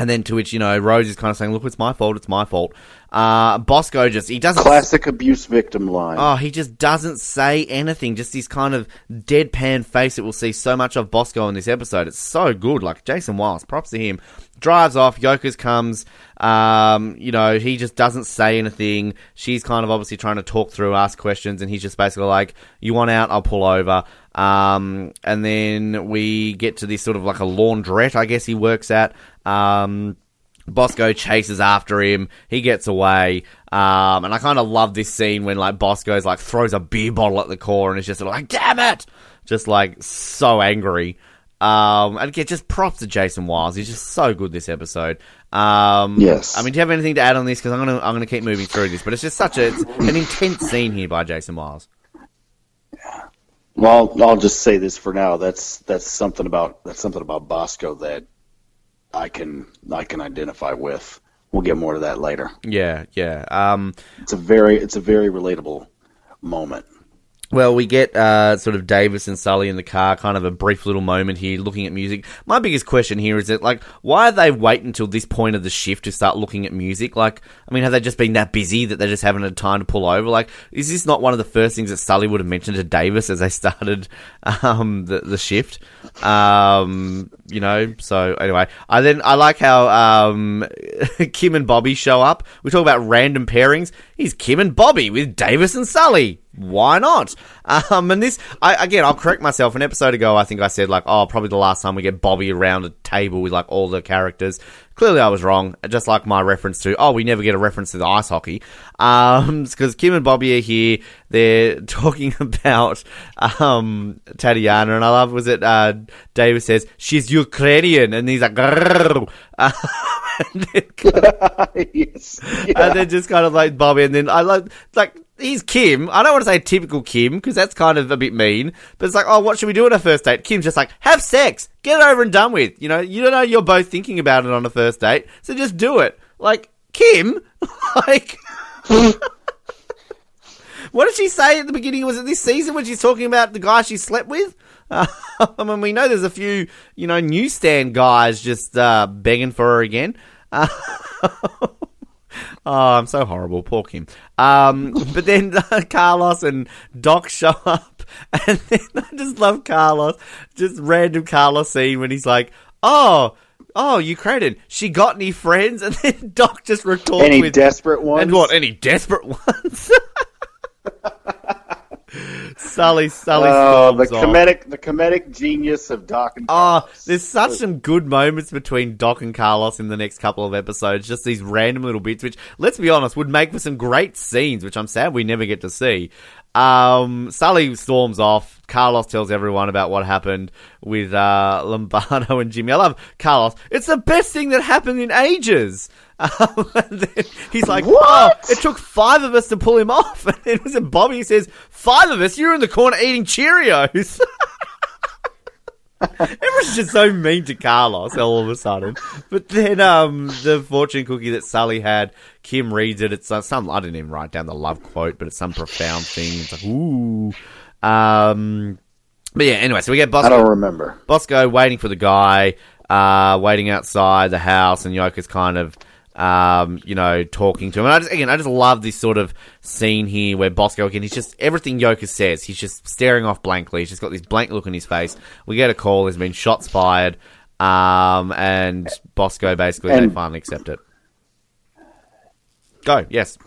and then to which, you know, Rose is kind of saying, look, it's my fault, it's my fault. Uh, Bosco just, he doesn't. Classic abuse victim line. Oh, he just doesn't say anything. Just this kind of deadpan face that we'll see so much of Bosco in this episode. It's so good. Like, Jason Wiles, props to him. Drives off, Yokas comes, um, you know, he just doesn't say anything. She's kind of obviously trying to talk through, ask questions, and he's just basically like, you want out, I'll pull over. Um, and then we get to this sort of like a laundrette, I guess he works at. Um, Bosco chases after him. He gets away. Um, and I kind of love this scene when like Bosco's like throws a beer bottle at the core and is just like, damn it! Just like so angry. Um, and again, just props to Jason Wiles. He's just so good this episode. Um, Yes. I mean, do you have anything to add on this? Because I'm gonna I'm gonna keep moving through this, but it's just such a it's an intense scene here by Jason Wiles. Well, I'll just say this for now. That's that's something about that's something about Bosco that I can I can identify with. We'll get more to that later. Yeah, yeah. Um, It's a very it's a very relatable moment. Well, we get uh, sort of Davis and Sully in the car, kind of a brief little moment here, looking at music. My biggest question here is that, like, why are they wait until this point of the shift to start looking at music? Like, I mean, have they just been that busy that they just haven't had time to pull over? Like, is this not one of the first things that Sully would have mentioned to Davis as they started um, the the shift? Um, you know. So anyway, I then I like how um, Kim and Bobby show up. We talk about random pairings. He's Kim and Bobby with Davis and Sully why not? Um, and this, I, again, I'll correct myself. An episode ago, I think I said like, oh, probably the last time we get Bobby around a table with like all the characters. Clearly, I was wrong. Just like my reference to, oh, we never get a reference to the ice hockey. Um, because Kim and Bobby are here. They're talking about um Tatiana, and I love was it uh Davis says she's Ukrainian, and he's like, and then yes. and then just kind of like Bobby, and then I like like he's Kim. I don't want to say typical Kim because that's kind of a bit mean, but it's like, oh, what should we do on a first date? Kim's just like, have sex, get it over and done with. You know, you don't know you're both thinking about it on a first date, so just do it. Like Kim, like. What did she say at the beginning? Was it this season when she's talking about the guy she slept with? Uh, I mean, we know there's a few, you know, newsstand guys just uh, begging for her again. Oh, I'm so horrible, poor Kim. Um, but then Carlos and Doc show up, and then I just love Carlos, just random Carlos scene when he's like, "Oh, oh, Ukrainian, she got any friends?" And then Doc just retorts Any with, desperate ones? and what? Any desperate ones? Sully, Sully Oh, the storms off. comedic, the comedic genius of Doc and Oh, there's such some good moments between Doc and Carlos in the next couple of episodes. Just these random little bits, which, let's be honest, would make for some great scenes, which I'm sad we never get to see. Um, Sully storms off. Carlos tells everyone about what happened with uh, Lombardo and Jimmy. I love Carlos. It's the best thing that happened in ages. Um, he's like, What? "Oh, it took five of us to pull him off." And then was it Bobby says, five of us? You're in the corner eating Cheerios." Everyone's just so mean to Carlos all of a sudden. But then um, the fortune cookie that Sully had, Kim reads it. It's some I didn't even write down the love quote, but it's some profound thing. It's like ooh. Um, but yeah, anyway, so we get Bosco. I don't remember. Bosco waiting for the guy, uh, waiting outside the house, and Yokas kind of. Um, you know, talking to him. And I just, again, I just love this sort of scene here where Bosco, again, he's just, everything Yoka says, he's just staring off blankly. He's just got this blank look on his face. We get a call, there's been shots fired, um, and Bosco basically, they finally accept it. Go, yes.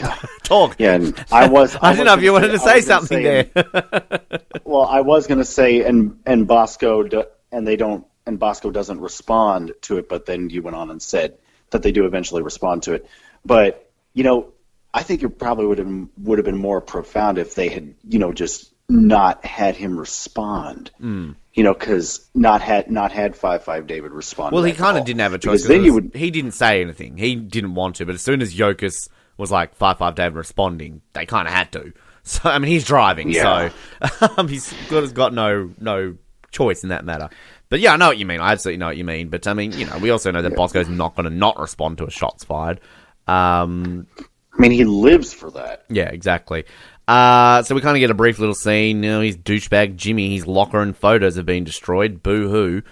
Talk. Yeah, and I was. I didn't know if you wanted to say something say- there. Well, I was going to say, and and Bosco, do, and they don't, and Bosco doesn't respond to it, but then you went on and said that they do eventually respond to it. But you know, I think it probably would have would have been more profound if they had, you know, just not had him respond. Hmm. You know, because not had not had five five David respond. Well, he kind of didn't have a choice. Because then you would. He didn't say anything. He didn't want to, but as soon as Yokas was like five five David responding, they kind of had to. So I mean, he's driving, Yeah. so um, he's got, has got no no choice in that matter. But yeah, I know what you mean. I absolutely know what you mean. But I mean, you know, we also know that Bosco's not going to not respond to a shots fired. Um, I mean, he lives for that. yeah, exactly. Uh, so we kind of get a brief little scene. You know, his douchebag Jimmy, his locker and photos have been destroyed. Boo hoo.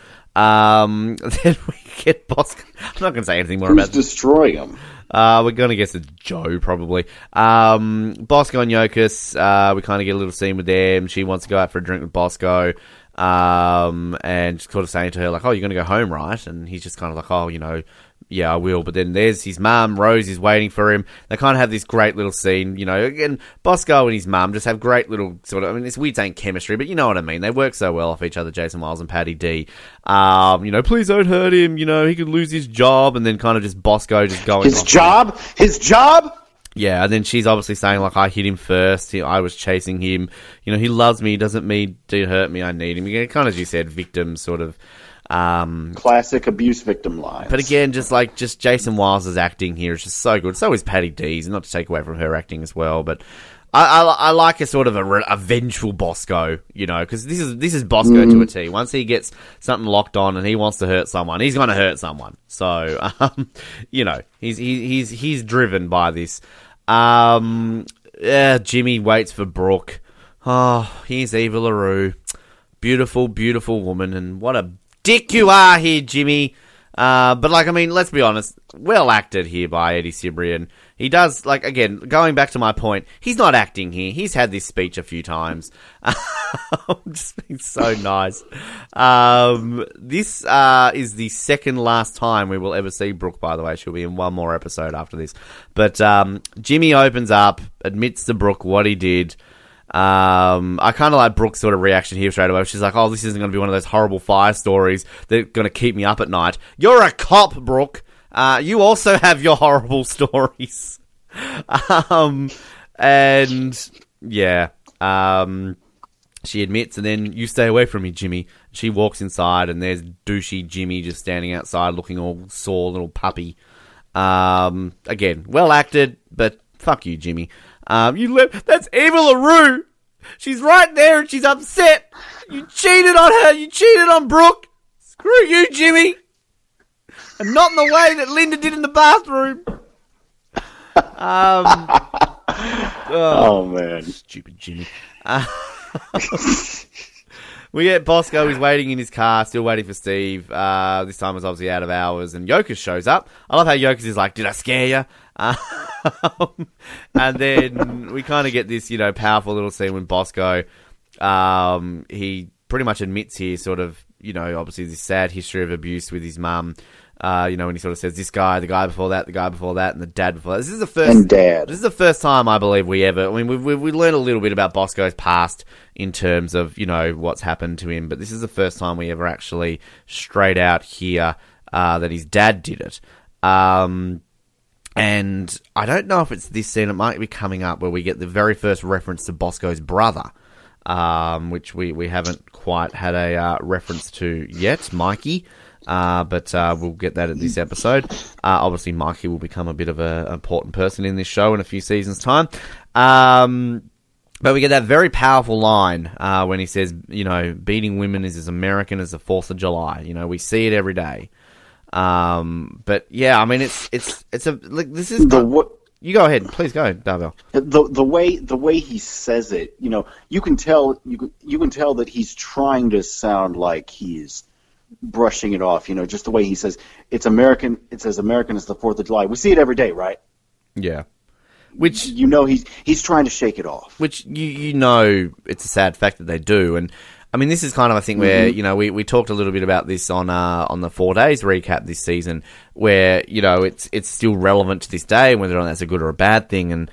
Um, then we get Bosco. I'm not going to say anything more Who's about destroying him? Uh, we're going to guess it's Joe, probably. Um, Bosco and Yokas, uh, we kind of get a little scene with them. She wants to go out for a drink with Bosco. Um, and just sort of saying to her, like, oh, you're going to go home, right? And he's just kind of like, oh, you know, yeah, I will. But then there's his mum, Rose, is waiting for him. They kind of have this great little scene, you know. Again, Bosco and his mum just have great little sort of. I mean, it's weird saying chemistry, but you know what I mean. They work so well off each other, Jason Wiles and Patti D. Um, you know, please don't hurt him. You know, he could lose his job, and then kind of just Bosco just going His job? His job? Yeah, and then she's obviously saying like I hit him first. He, I was chasing him. You know, he loves me. He doesn't mean to hurt me. I need him. Again, kind of as you said, victim sort of. Um, Classic abuse victim lines. but again, just like just Jason Wiles' acting here is just so good. So is Patti D's, not to take away from her acting as well, but. I, I, I like a sort of a, re- a vengeful Bosco, you know, because this is this is Bosco to a T. Once he gets something locked on and he wants to hurt someone, he's going to hurt someone. So, um, you know, he's he, he's he's driven by this. Um, yeah, Jimmy waits for Brooke. Oh, here's Eva LaRue. Beautiful, beautiful woman. And what a dick you are here, Jimmy. Uh, but, like, I mean, let's be honest. Well acted here by Eddie Cibrian. He does, like, again, going back to my point, he's not acting here. He's had this speech a few times. Just being so nice. Um, this uh, is the second last time we will ever see Brooke, by the way. She'll be in one more episode after this. But um, Jimmy opens up, admits to Brooke what he did. Um, I kind of like Brooke's sort of reaction here straight away. She's like, "Oh, this isn't going to be one of those horrible fire stories that are going to keep me up at night." You're a cop, Brooke. Uh, you also have your horrible stories. um, and yeah, um, she admits, and then you stay away from me, Jimmy. She walks inside, and there's douchey Jimmy just standing outside, looking all sore, little puppy. Um, again, well acted, but fuck you, Jimmy. Um, you le- that's Eva LaRue. She's right there, and she's upset. You cheated on her. You cheated on Brooke. Screw you, Jimmy. And not in the way that Linda did in the bathroom. Um, oh man, stupid Jimmy. Uh, we get Bosco. He's waiting in his car, still waiting for Steve. Uh, this time it's obviously out of hours, and Yokas shows up. I love how Yokas is like, "Did I scare you?" Um, and then we kind of get this, you know, powerful little scene when Bosco, um, he pretty much admits here, sort of, you know, obviously this sad history of abuse with his mum. Uh, you know, when he sort of says this guy, the guy before that, the guy before that, and the dad before that. This is the first. and dad. This is the first time I believe we ever. I mean, we we we learned a little bit about Bosco's past in terms of you know what's happened to him, but this is the first time we ever actually straight out hear uh, that his dad did it. Um, and I don't know if it's this scene. It might be coming up where we get the very first reference to Bosco's brother, um, which we we haven't quite had a uh, reference to yet, Mikey. Uh, but uh, we'll get that at this episode. Uh, obviously, Mikey will become a bit of an important person in this show in a few seasons' time. Um, but we get that very powerful line uh, when he says, you know, beating women is as American as the 4th of July. You know, we see it every day. Um, but yeah, I mean, it's, it's, it's a, like, this is, the what you go ahead. Please go, Darvell. the the way the way he says it, you know, you can tell you can, you can tell that he's trying to sound like he's brushing it off. You know, just the way he says it's American. It's as American as the Fourth of July. We see it every day, right? Yeah. Which You know, he's he's trying to shake it off. which you you know it's a sad fact that they do and I mean this is kind of a thing where you know we, we talked a little bit about this on uh, on the four days recap this season where you know it's it's still relevant to this day whether or not that's a good or a bad thing and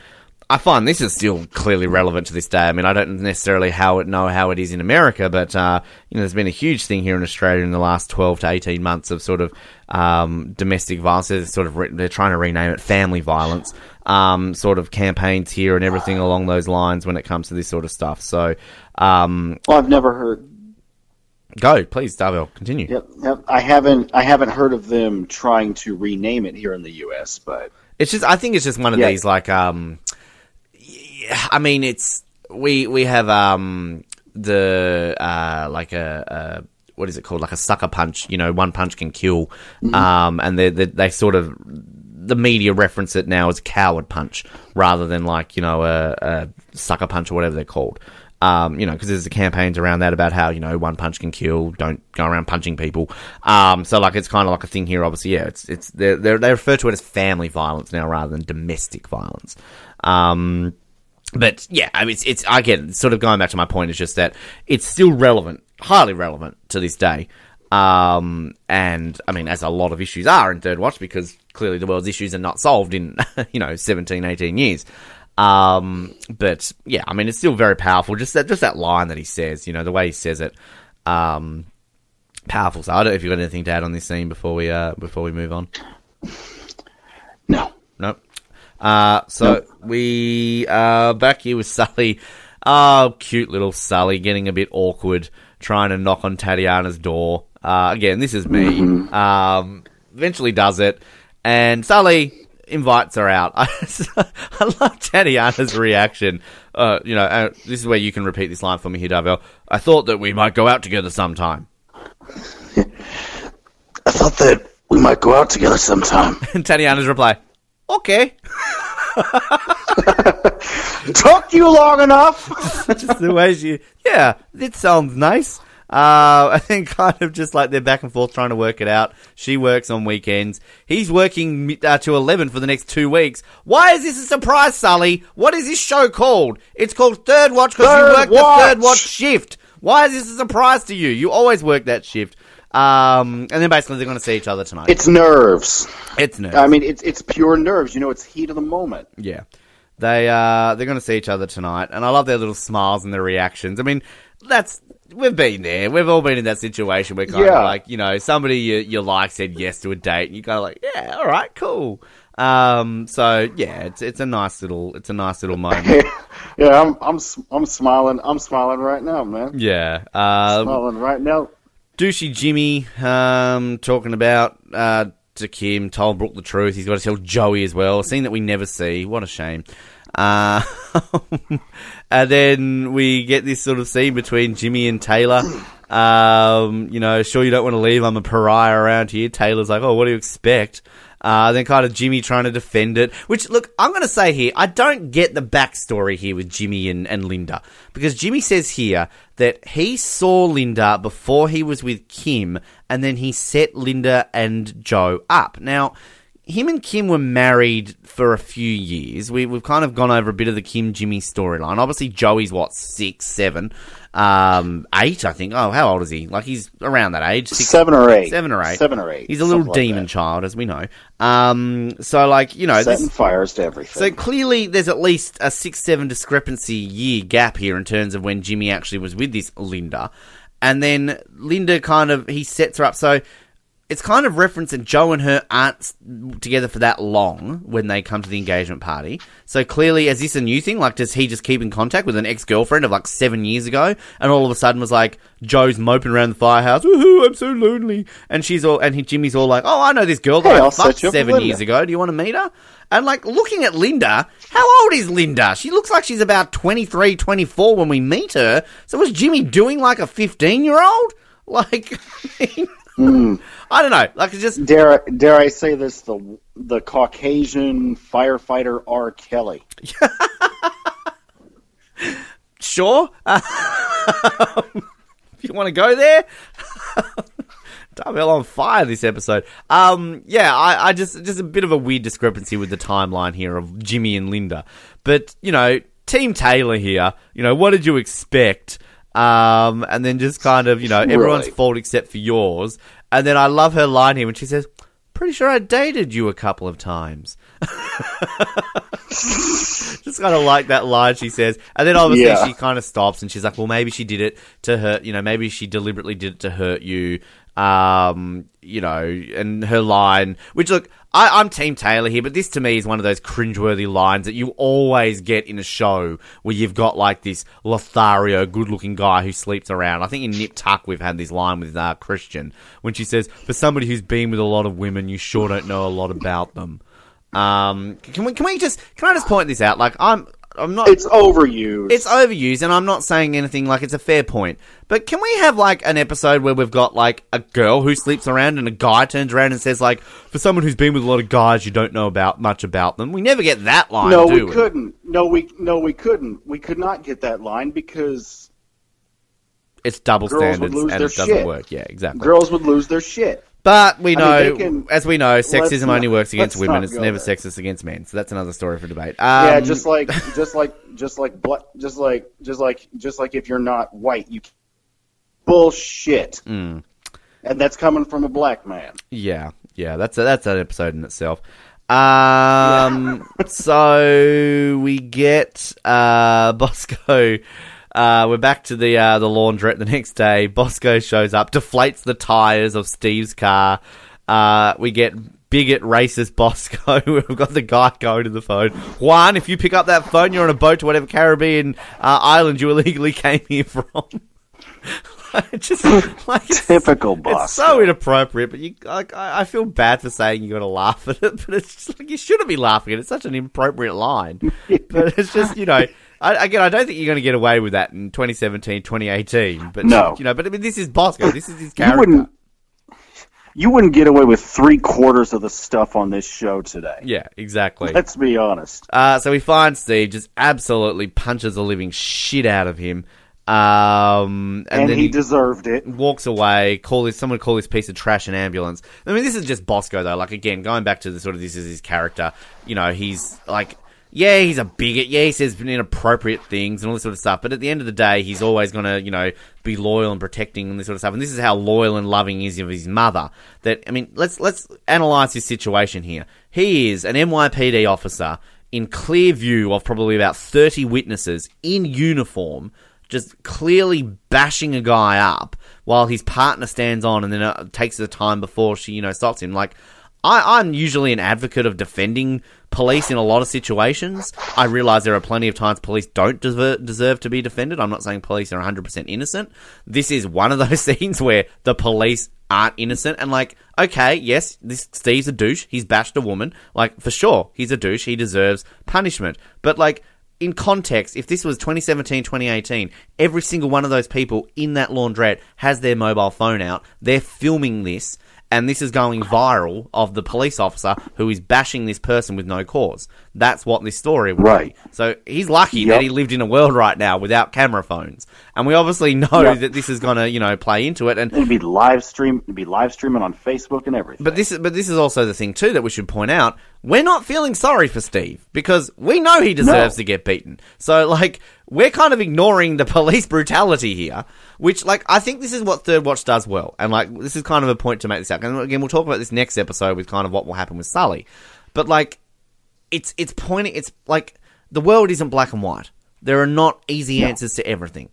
I find this is still clearly relevant to this day. I mean, I don't necessarily how it know how it is in America, but uh, you know, there's been a huge thing here in Australia in the last 12 to 18 months of sort of um, domestic violence. They're sort of re- they're trying to rename it family violence. Um, sort of campaigns here and everything along those lines when it comes to this sort of stuff. So, um, Well, I've never heard. go please, Darvell, continue. Yep, yep. I haven't I haven't heard of them trying to rename it here in the U.S. But It's just, I think it's just one of Yeah. these like, um, I mean, it's we we have um the uh like a, a what is it called like a sucker punch. You know, one punch can kill. Um, and they they they sort of the media reference it now as coward punch rather than like you know a, a sucker punch or whatever they're called. Um, you know, because there's the campaigns around that about how you know one punch can kill. Don't go around punching people. Um, so like it's kind of like a thing here. Obviously, yeah, it's it's they they refer to it as family violence now rather than domestic violence. Um, but yeah, I mean, it's, it's again sort of going back to my point is just that it's still relevant, highly relevant to this day. Um, and I mean, as a lot of issues are in Third Watch, because clearly the world's issues are not solved in, you know, 17, 18 years. Um, but yeah, I mean, it's still very powerful. Just that, just that line that he says, you know, the way he says it, um, powerful. So I don't know if you've got anything to add on this scene before we, uh, before we move on. no, Nope. Uh, so we are back here with Sully. Oh, cute little Sully getting a bit awkward trying to knock on Tatiana's door. Uh, again, this is me. Um, eventually does it, and Sully invites her out. I, I love Tatiana's reaction. Uh, you know, uh, this is where you can repeat this line for me here, Darvell. I thought that we might go out together sometime. I thought that we might go out together sometime. And Tatiana's reply, okay. Took you long enough. just the way she, yeah, it sounds nice. Uh, I think kind of just like they're back and forth trying to work it out. She works on weekends. He's working uh, to 11 for the next two weeks. Why is this a surprise, Sully? What is this show called? It's called Third Watch because you work the Third Watch shift. Why is this a surprise to you? You always work that shift. Um, and then basically they're going to see each other tonight. It's nerves. it's nerves. I mean, it's it's pure nerves. You know, it's heat of the moment. Yeah. They uh they're gonna see each other tonight and I love their little smiles and their reactions. I mean, that's we've been there. We've all been in that situation where kind Yeah. of like, you know, somebody you, you like said yes to a date and you kind of like, yeah, all right, cool. Um so yeah, it's it's a nice little it's a nice little moment. yeah, I'm I'm I'm smiling. I'm smiling right now, man. yeah. Uh Smiling right now. douchey Jimmy um, talking about uh, to Kim, told Brooke the truth. He's got to tell Joey as well. A scene that we never see. What a shame. Uh, and then we get this sort of scene between Jimmy and Taylor. Um, you know, sure you don't want to leave. I'm a pariah around here. Taylor's like, oh, what do you expect? Uh, then kind of Jimmy trying to defend it. Which, look, I'm going to say here, I don't get the backstory here with Jimmy and, and Linda. Because Jimmy says here that he saw Linda before he was with Kim, and then he set Linda and Joe up. Now, him and Kim were married for a few years. We, we've kind of gone over a bit of the Kim Jimmy storyline. Obviously, Joey's what six, seven, um, eight, I think. Oh, how old is he? Like he's around that age, six, Seven or eight. seven or eight, Seven or eight. He's a little something like demon child, as we know. Um, so like you know, Setting this, fires to everything. so clearly there's at least a six, seven discrepancy year gap here in terms of when Jimmy actually was with this Linda, and then Linda kind of he sets her up. So it's kind of referencing Joe and her aren't together for that long when they come to the engagement party. So clearly, is this a new thing? Like, does he just keep in contact with an ex girlfriend of like seven years ago, and all of a sudden was like Joe's moping around the firehouse, woohoo, I'm so lonely, and she's all and he, Jimmy's all like, oh, I know this girl that Hey, I fucked you up with seven years ago. Do you want to meet her? And like looking at Linda, how old is Linda? She looks like she's about 23, 24 when we meet her. So was Jimmy doing like a 15 year old? Like, I don't know. Like, just, dare dare I say this? The the Caucasian firefighter R. Kelly. sure. Uh, if you want to go there. Darvell on fire this episode. Um, yeah, I, I just just a bit of a weird discrepancy with the timeline here of Jimmy and Linda. But you know, Team Taylor here. You know, what did you expect? Um, and then just kind of you know everyone's Right. fault except for yours. And then I love her line here when she says, "Pretty sure I dated you a couple of times." just kind of like that line she says, and then obviously Yeah. she kind of stops and she's like, "Well, maybe she did it to hurt. You know, maybe she deliberately did it to hurt you." Um, you know, and her line, which look, I, I'm Team Taylor here, but this to me is one of those cringeworthy lines that you always get in a show where you've got like this Lothario, good-looking guy who sleeps around. I think in Nip Tuck we've had this line with uh, Christian when she says, "For somebody who's been with a lot of women, you sure don't know a lot about them." Um, can we can we just can I just point this out? Like I'm I'm not It's overused. it's overused, and I'm not saying anything like it's a fair point. But can we have like an episode where we've got like a girl who sleeps around and a guy turns around and says like, for someone who's been with a lot of guys, you don't know about much about them. We never get that line. no, do we couldn't. No, we no, we couldn't. We could not get that line because It's double Girls standards and it doesn't shit. work. Yeah, exactly. girls would lose their shit. But we know, can- as we know, sexism not- only works against women. It's never there. sexist against men. So that's another story for debate. Um, yeah, just like just like just like just like just like just like if you're not white, you bullshit. Mm. And that's coming from a black man. Yeah, yeah, that's a, that's an episode in itself. Um, so we get uh Bosco. Uh, we're back to the uh, the laundrette the next day. Bosco shows up, deflates the tires of Steve's car. Uh, we get bigot, racist Bosco. We've got the guy going to the phone. Juan, if you pick up that phone, you're on a boat to whatever Caribbean uh, island you illegally came here from. just like Typical Bosco. It's so inappropriate, but you like I, I feel bad for saying you got to laugh at it, but it's just like you shouldn't be laughing at it. It's such an inappropriate line, but it's just you know. I, again, I don't think you're going to get away with that in 2017, 2018. But No. you know, but I mean, this is Bosco. This is his you character. wouldn't you wouldn't get away with three quarters of the stuff on this show today. Yeah, exactly. Let's be honest. Uh, so we find Steve just absolutely punches the living shit out of him. Um, and, And, then he, he, deserved it. walks away. Call this someone call this piece of trash an ambulance. I mean, this is just Bosco though. Like again, going back to the sort of this is his character. You know, he's like. Yeah, he's a bigot. Yeah, he says inappropriate things and all this sort of stuff. But at the end of the day, he's always going to, you know, be loyal and protecting and this sort of stuff. And this is how loyal and loving he is of his mother. That I mean, let's let's analyze his situation here. He is an NYPD officer in clear view of probably about thirty witnesses in uniform just clearly bashing a guy up while his partner stands on and then uh, takes the time before she, you know, stops him. Like, I, I'm usually an advocate of defending police in a lot of situations. I realize there are plenty of times police don't deserve, deserve to be defended. I'm not saying police are 100% innocent. This is one of those scenes where the police aren't innocent and like, okay, yes, this Steve's a douche. He's bashed a woman. Like, for sure, he's a douche. He deserves punishment. But like, in context, if this was 2017, 2018, every single one of those people in that laundrette has their mobile phone out. They're filming this, and this is going viral of the police officer who is bashing this person with no cause. That's what this story would Right. be. So he's lucky Yep. that he lived in a world right now without camera phones. And we obviously know Yep. that this is going to, you know, play into it. And It'd be live stream. It'd be live streaming on Facebook and everything. but this is but this is also the thing too that we should point out. We're not feeling sorry for Steve because we know he deserves No. to get beaten. So like we're kind of ignoring the police brutality here, which like I think this is what Third Watch does well. And like this is kind of a point to make this out. And again, we'll talk about this next episode with kind of what will happen with Sully. But like it's it's pointing it's like the world isn't black and white. There are not easy answers to everything.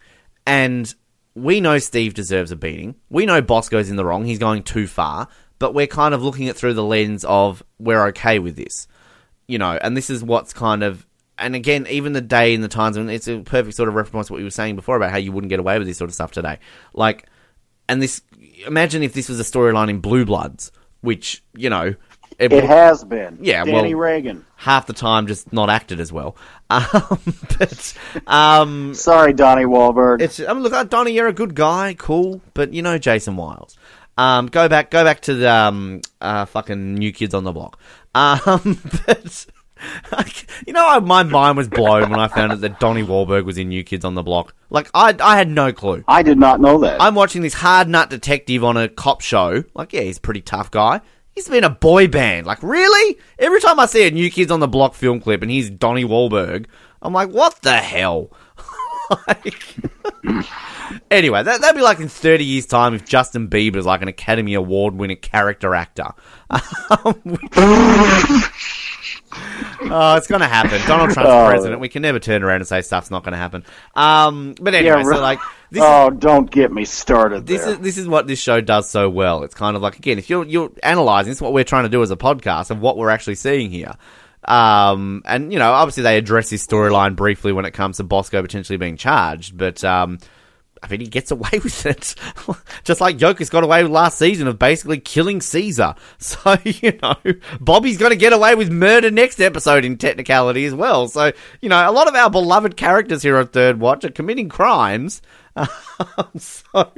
And we know Steve deserves a beating. We know Bosco's in the wrong. He's going too far. But we're kind of looking at through the lens of we're okay with this. You know, and this is what's kind of and again, even the day and the times and it's a perfect sort of reference to what you were saying before about how you wouldn't get away with this sort of stuff today. Like and this imagine if this was a storyline in Blue Bloods, which, you know, it, it has been. Yeah, Danny well- Reagan. half the time just not acted as well. Um, but um, Sorry, Donnie Wahlberg. it's I mean, look, uh, Donnie, you're a good guy, cool, but you know Jason Wiles. Um, go back, go back to the um, uh, fucking New Kids on the Block. Um, but like, you know, I- my mind was blown when I found out that Donnie Wahlberg was in New Kids on the Block. Like, I, I had no clue. I did not know that. I'm watching this hard nut detective on a cop show. Like, yeah, he's a pretty tough guy. He's been a boy band. Like, really? Every time I see a New Kids on the Block film clip and he's Donnie Wahlberg, I'm like, what the hell? Like, anyway, that, that'd be like in 30 years' time if Justin Bieber's like an Academy Award winning character actor. Oh, it's going to happen. Donald Trump's Oh. president. We can never turn around and say stuff's not going to happen. Um, but anyway, Yeah, so like this is oh, don't get me started this there. is this is what this show does so well. It's kind of like again, if you're you're analyzing, this is what we're trying to do as a podcast of what we're actually seeing here. Um, and you know, obviously they address this storyline briefly when it comes to Bosco potentially being charged, but um, I mean he gets away with it, just like Joker's got away with last season of basically killing Caesar. So you know, Bobby's going to get away with murder next episode in technicality as well. So you know, a lot of our beloved characters here on Third Watch are committing crimes. so.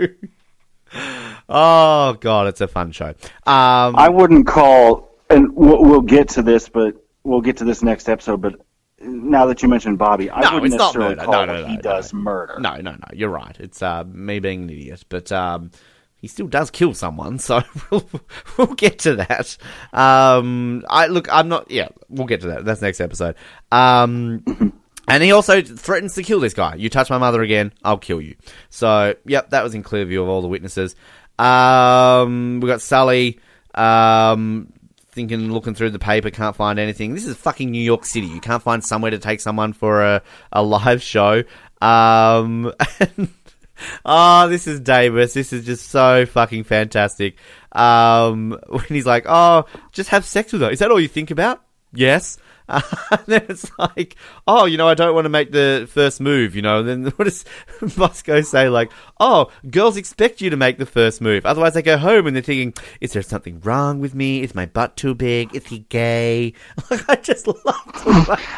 Oh god, it's a fun show. Um, I wouldn't call, and we'll, we'll get to this, but we'll get to this next episode. But now that you mentioned Bobby, I No, wouldn't necessarily call No, what no, no, he does murder. no, no, no. You're right. It's uh, me being an idiot, but um, he still does kill someone. So we'll, we'll get to that. Um, I look. I'm not. Yeah, we'll get to that. That's next episode. Um. And he also threatens to kill this guy. You touch my mother again, I'll kill you. So, yep, that was in clear view of all the witnesses. Um, we got Sully, um, thinking, looking through the paper, can't find anything. This is fucking New York City. You can't find somewhere to take someone for a, a live show. Um, and oh, this is Davis. This is just so fucking fantastic. Um, when he's like, "Oh, just have sex with her." Is that all you think about? Yes. Uh, and then it's like, oh, you know, I don't want to make the first move, you know. And then what does Bosco say? Like, oh, girls expect you to make the first move. Otherwise, they go home and they're thinking, is there something wrong with me? Is my butt too big? Is he gay? Like, I just love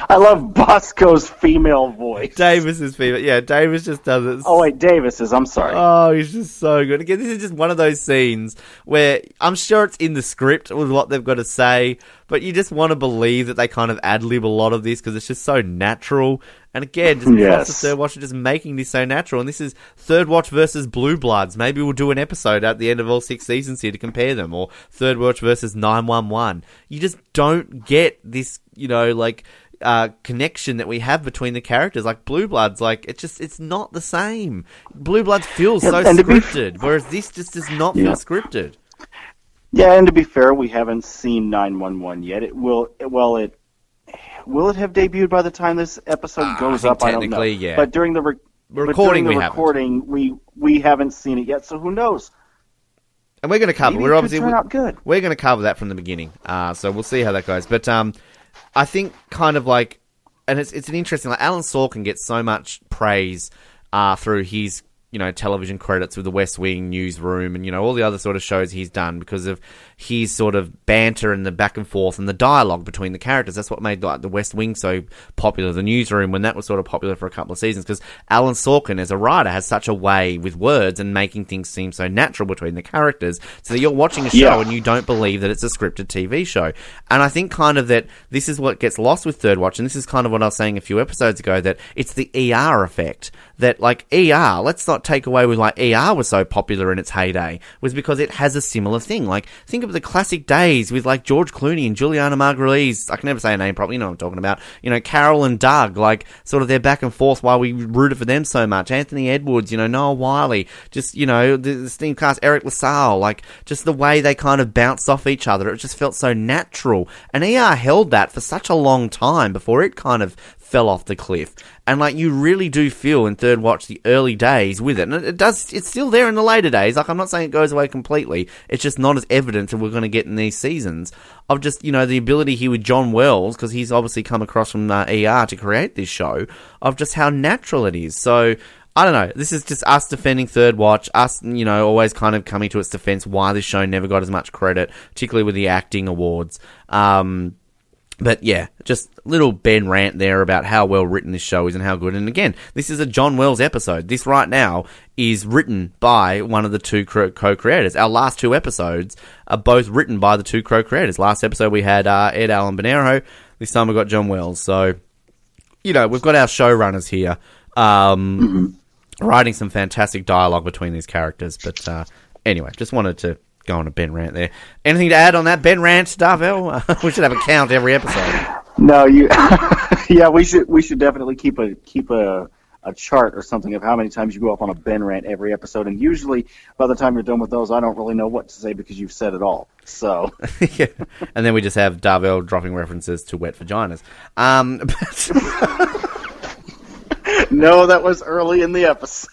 I love Bosco's female voice. Davis's female. Yeah, Davis just does it. Oh, wait, Davis's. I'm sorry. Oh, he's just so good. Again, this is just one of those scenes where I'm sure it's in the script with what they've got to say, but you just want to believe that they kind of ad lib a lot of this because it's just so natural. And again, just yes. the Third Watch are just making this so natural. And this is Third Watch versus Blue Bloods. Maybe we'll do an episode at the end of all six seasons here to compare them, or Third Watch versus 911. You just don't get this, you know, like uh, connection that we have between the characters. Like Blue Bloods, like it's just it's not the same. Blue Bloods feels so scripted, whereas this just does not feel scripted. Yeah, and to be fair, we haven't seen 911 yet. It will, well, it will it have debuted by the time this episode uh, goes up? I don't know. Yeah. But during the re- recording, during the we recording, haven't. we we haven't seen it yet. So who knows? And we're going to cover. Maybe we're obviously turn out good. We're going to cover that from the beginning. Uh, so we'll see how that goes. But um, I think kind of like, and it's it's an interesting. Like Aaron Sorkin gets so much praise uh, through his you know television credits with the West Wing newsroom and you know all the other sort of shows he's done because of his sort of banter and the back and forth and the dialogue between the characters. That's what made like the West Wing so popular. The newsroom when that was sort of popular for a couple of seasons because Aaron Sorkin as a writer has such a way with words and making things seem so natural between the characters so that you're watching a show yeah. and you don't believe that it's a scripted TV show. And I think kind of that this is what gets lost with Third Watch and this is kind of what I was saying a few episodes ago that it's the ER effect that like ER, let's not take away with like ER was so popular in its heyday was because it has a similar thing. Like think of the classic days with like George Clooney and Julianna Margulies. I can never say a name properly. You know what I'm talking about. You know Carol and Doug. Like sort of their back and forth while we rooted for them so much. Anthony Edwards. You know Noah Wyle, Just you know the, the steam cast Eric LaSalle. Like just the way they kind of bounced off each other. It just felt so natural. And ER held that for such a long time before it kind of fell off the cliff. And like you really do feel in Third Watch the early days with it. And it does it's still there in the later days. Like I'm not saying it goes away completely. It's just not as evident as we're going to get in these seasons of just, you know, the ability here with John Wells because he's obviously come across from ER to create this show of just how natural it is. So I don't know. This is just us defending Third Watch, us, you know, always kind of coming to its defense why this show never got as much credit, particularly with the acting awards. Um, but yeah, just little Ben rant there about how well written this show is and how good. And again, this is a John Wells episode. This right now is written by one of the two co-creators. Our last two episodes are both written by the two co-creators. Last episode we had uh, Ed Allen Bernero. This time we got John Wells. So, you know, we've got our showrunners here, um, mm-hmm. writing some fantastic dialogue between these characters. But uh, anyway, just wanted to go on a Ben rant there. Anything to add on that Ben rant, Darvell? we should have a count every episode. No, you. yeah, we should we should definitely keep a keep a a chart or something of how many times you go up on a Ben rant every episode. And usually, by the time you're done with those, I don't really know what to say because you've said it all. So, yeah. and then we just have Darvell dropping references to wet vaginas. Um, no, that was early in the episode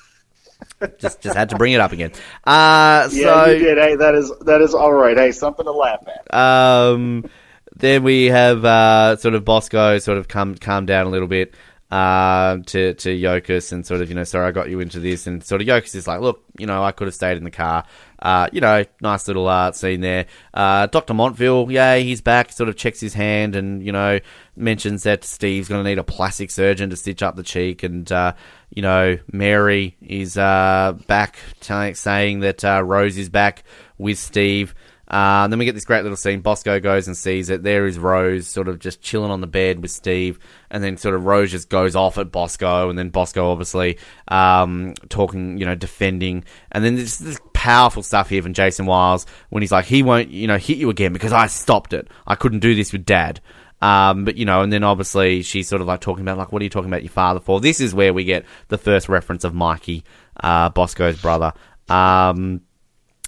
just just had to bring it up again. Uh, so, yeah, you did. Hey, that is that is all right. Hey, something to laugh at. Um, then we have uh, sort of Bosco sort of come calm down a little bit uh, to to Yokas and sort of you know sorry I got you into this and sort of Yokas is like look you know I could have stayed in the car uh, you know nice little uh, scene there uh, Dr Montville yeah he's back sort of checks his hand and you know mentions that Steve's going to need a plastic surgeon to stitch up the cheek and uh, you know Mary is uh, back t- saying that Rose is back with Steve uh, then we get this great little scene. Bosco goes and sees it. There is Rose, sort of just chilling on the bed with Steve, and then sort of Rose just goes off at Bosco, and then Bosco obviously um, talking, you know, defending, and then there's this powerful stuff here from Jason Wiles when he's like, he won't, you know, hit you again because I stopped it. I couldn't do this with Dad. Um, but you know, and then obviously she's sort of like talking about like, what are you talking about your father for? This is where we get the first reference of Mikey, uh, Bosco's brother. Um,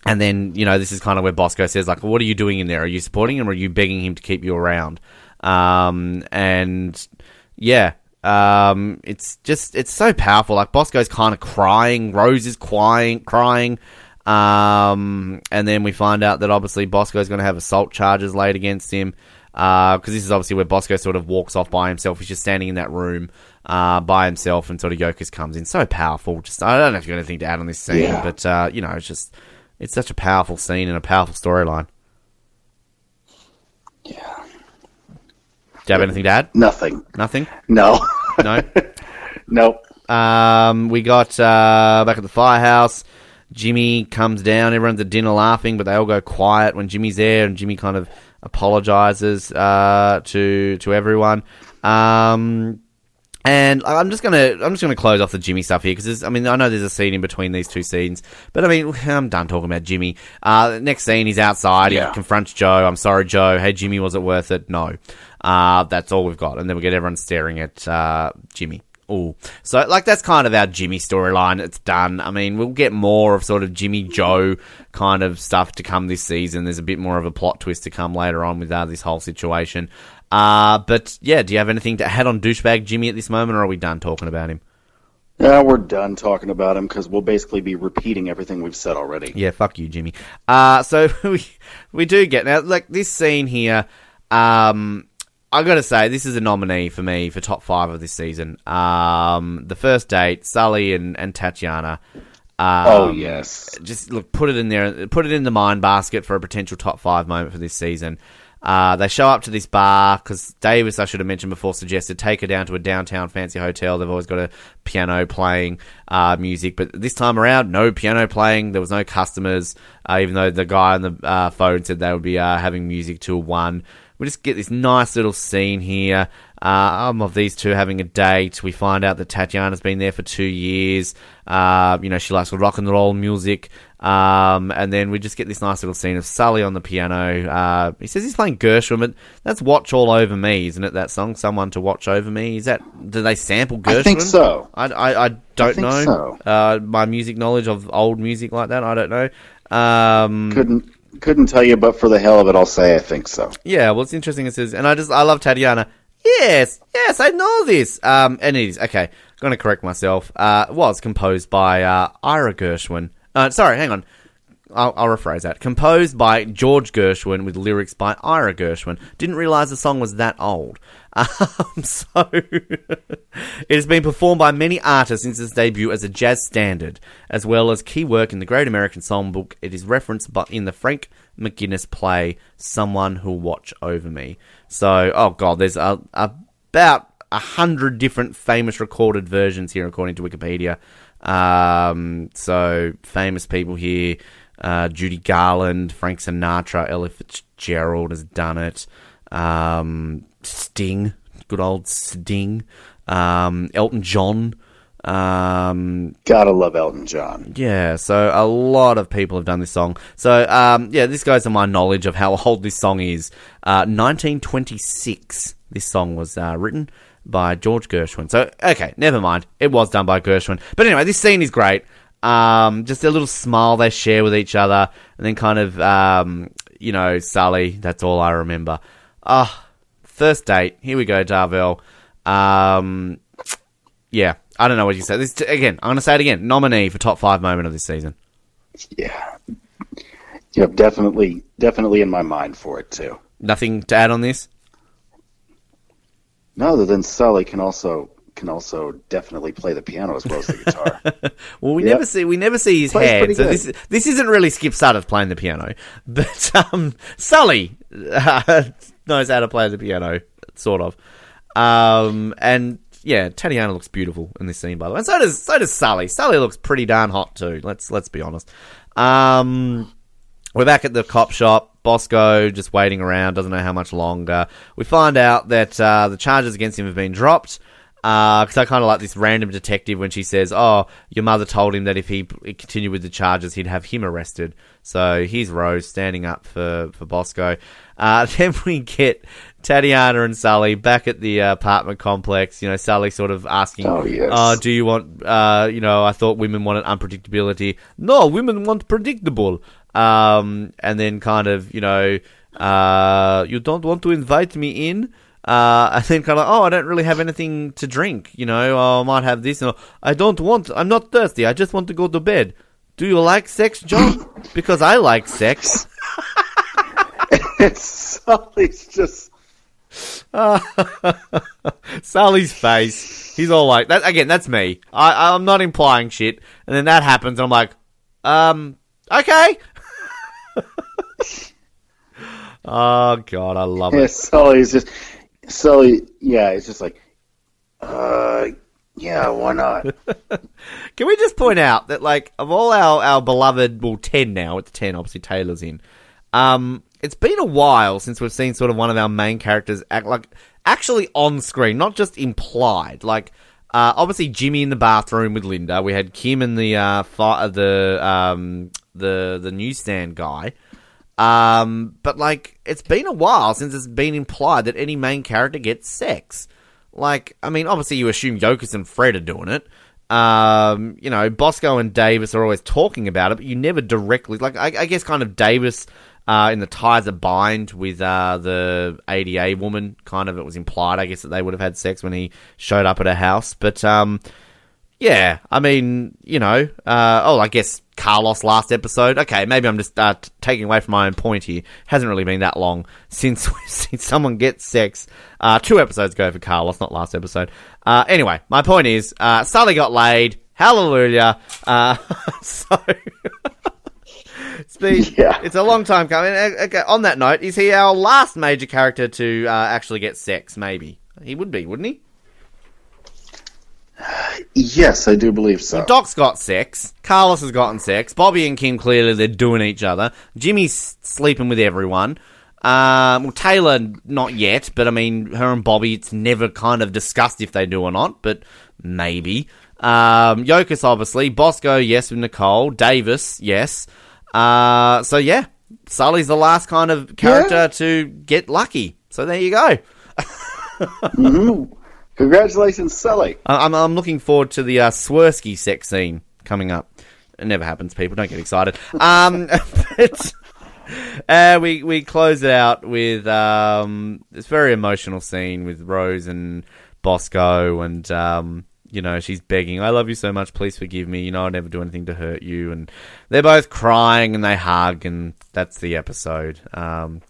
and then, you know, this is kind of where Bosco says, like, what are you doing in there? Are you supporting him or are you begging him to keep you around? Um, and yeah, Um, it's just it's so powerful. Like Bosco's kind of crying, Rose is crying, crying. Um, and then we find out that obviously Bosco's going to have assault charges laid against him. Because uh, this is obviously where Bosco sort of walks off by himself. He's just standing in that room uh, by himself, and sort of Yokas comes in. So powerful. Just I don't know if you've got anything to add on this scene, yeah. but uh, you know, it's just it's such a powerful scene and a powerful storyline. Yeah. Do you have anything to add? Nothing. Nothing. No. no. nope. Um, we got uh, back at the firehouse. Jimmy comes down. Everyone's at dinner laughing, but they all go quiet when Jimmy's there, and Jimmy kind of apologizes uh, to to everyone. Um, and I'm just gonna I'm just gonna close off the Jimmy stuff here because I mean I know there's a scene in between these two scenes, but I mean I'm done talking about Jimmy. Uh, next scene he's outside. Yeah. He confronts Joe. I'm sorry, Joe. Hey Jimmy, was it worth it? No. Uh, that's all we've got, and then we get everyone staring at uh, Jimmy. Oh, so like that's kind of our Jimmy storyline. It's done. I mean, we'll get more of sort of Jimmy Joe kind of stuff to come this season. There's a bit more of a plot twist to come later on with uh, this whole situation. Uh, but yeah, do you have anything to add on douchebag Jimmy at this moment, or are we done talking about him? Yeah, we're done talking about him because we'll basically be repeating everything we've said already. Yeah, fuck you, Jimmy. Uh, so we we do get now like this scene here. Um, I gotta say, this is a nominee for me for top five of this season. Um, the first date, Sully and, and Tatiana. Um, oh yes, just look, put it in there, put it in the mind basket for a potential top five moment for this season. Uh, they show up to this bar because Davis, I should have mentioned before, suggested take her down to a downtown fancy hotel. They've always got a piano playing uh, music, but this time around, no piano playing. There was no customers, uh, even though the guy on the uh, phone said they would be uh, having music till one. We just get this nice little scene here um, of these two having a date. We find out that Tatiana's been there for two years. Uh, you know, she likes rock and roll music. Um, and then we just get this nice little scene of Sully on the piano. Uh, he says he's playing Gershwin, but that's "Watch All Over Me," isn't it? That song, "Someone to Watch Over Me." Is that? Do they sample Gershwin? I think so. I, I, I don't I know. So. Uh, my music knowledge of old music like that, I don't know. Um, couldn't couldn't tell you, but for the hell of it, I'll say I think so. Yeah, well, it's interesting. It says, and I just I love Tatiana. Yes, yes, I know this. Um, and it is okay. I'm to correct myself. Uh, was composed by uh, Ira Gershwin. Uh, sorry, hang on. I'll, I'll, rephrase that. Composed by George Gershwin with lyrics by Ira Gershwin. Didn't realize the song was that old. Um, so it has been performed by many artists since its debut as a jazz standard, as well as key work in the Great American Songbook. It is referenced but in the Frank McGuinness play "Someone Who'll Watch Over Me." So, oh god, there's a, about a hundred different famous recorded versions here, according to Wikipedia. Um, so famous people here uh, Judy Garland, Frank Sinatra, Ella Fitzgerald has done it. Um, Sting, good old Sting. Um, Elton John. Um, Gotta love Elton John. Yeah, so a lot of people have done this song. So, um, yeah, this goes to my knowledge of how old this song is. Uh, 1926, this song was uh, written by George Gershwin. So, okay, never mind. It was done by Gershwin. But anyway, this scene is great. Um, just a little smile they share with each other, and then kind of, um, you know, Sully. That's all I remember. Ah, uh, first date. Here we go, Darvell. Um, yeah, I don't know what you say. This again. I'm going to say it again. Nominee for top five moment of this season. Yeah, yeah, definitely, definitely in my mind for it too. Nothing to add on this. No, other than Sully can also can also definitely play the piano as well as the guitar. well, we yep. never see we never see his Plays hand, so this this isn't really Skip Sudduth playing the piano, but um, Sully uh, knows how to play the piano, sort of. Um, and yeah, Tatiana looks beautiful in this scene, by the way. And so does so does Sully. Sully looks pretty darn hot too. Let's let's be honest. Um, we're back at the cop shop. Bosco just waiting around, doesn't know how much longer. We find out that uh, the charges against him have been dropped because uh, I kind of like this random detective when she says, "Oh, your mother told him that if he continued with the charges, he'd have him arrested." So here's Rose standing up for for Bosco. Uh, then we get Tatiana and Sully back at the uh, apartment complex. You know, Sully sort of asking, "Oh, yes. Uh, do you want? Uh, you know, I thought women wanted unpredictability. No, women want predictable." Um, and then kind of, you know, uh, you don't want to invite me in. Uh, and then kind of, oh, I don't really have anything to drink. You know, I might have this. And I don't want. I'm not thirsty. I just want to go to bed. Do you like sex, John? because I like sex. Sully's just. Sully's face. He's all like that again. That's me. I, I'm not implying shit. And then that happens, and I'm like, um, okay. oh god, I love Yeah, it. Sully's just. Sully, yeah, it's just like. Uh, yeah, why not? Can we just point out that, like, of all our, our beloved, well, 10 now, it's 10, obviously Taylor's in, um, it's been a while since we've seen sort of one of our main characters act like, actually on screen, not just implied. Like, uh, obviously Jimmy in the bathroom with Linda, we had Kim in the, uh, fi- the, um, the, the newsstand guy. Um, but like, it's been a while since it's been implied that any main character gets sex. Like, I mean, obviously you assume Yokas and Fred are doing it. Um, you know, Bosco and Davis are always talking about it, but you never directly, like, I, I guess kind of Davis, uh, in the ties of bind with, uh, the ADA woman, kind of, it was implied, I guess, that they would have had sex when he showed up at her house. But, um, yeah, I mean, you know, uh, oh, I guess Carlos last episode. Okay, maybe I'm just uh, t- taking away from my own point here. Hasn't really been that long since we've seen someone get sex. Uh, two episodes ago for Carlos, not last episode. Uh, anyway, my point is, uh, Sully got laid. Hallelujah. Uh, so. It's been, Yeah. it's a long time coming. Uh, Okay, on that note, is he our last major character to uh, actually get sex? Maybe he would be, wouldn't he? Yes, I do believe so. Doc's got sex. Carlos has gotten sex. Bobby and Kim clearly they're doing each other. Jimmy's sleeping with everyone. Um, well, Taylor not yet, but I mean, her and Bobby, it's never kind of discussed if they do or not, but maybe. Um, Yokas obviously. Bosco, yes, with Nicole. Davis, yes. Uh, so yeah, Sully's the last kind of character Yeah. to get lucky. So there you go. Congratulations, Sully. I'm, I'm looking forward to the uh, Swirsky sex scene coming up. It never happens, people. Don't get excited. Um, but, uh, we we close it out with um, this very emotional scene with Rose and Bosco, and um, you know she's begging, "I love you so much. Please forgive me. You know I'll never do anything to hurt you." And they're both crying and they hug, and that's the episode. Um,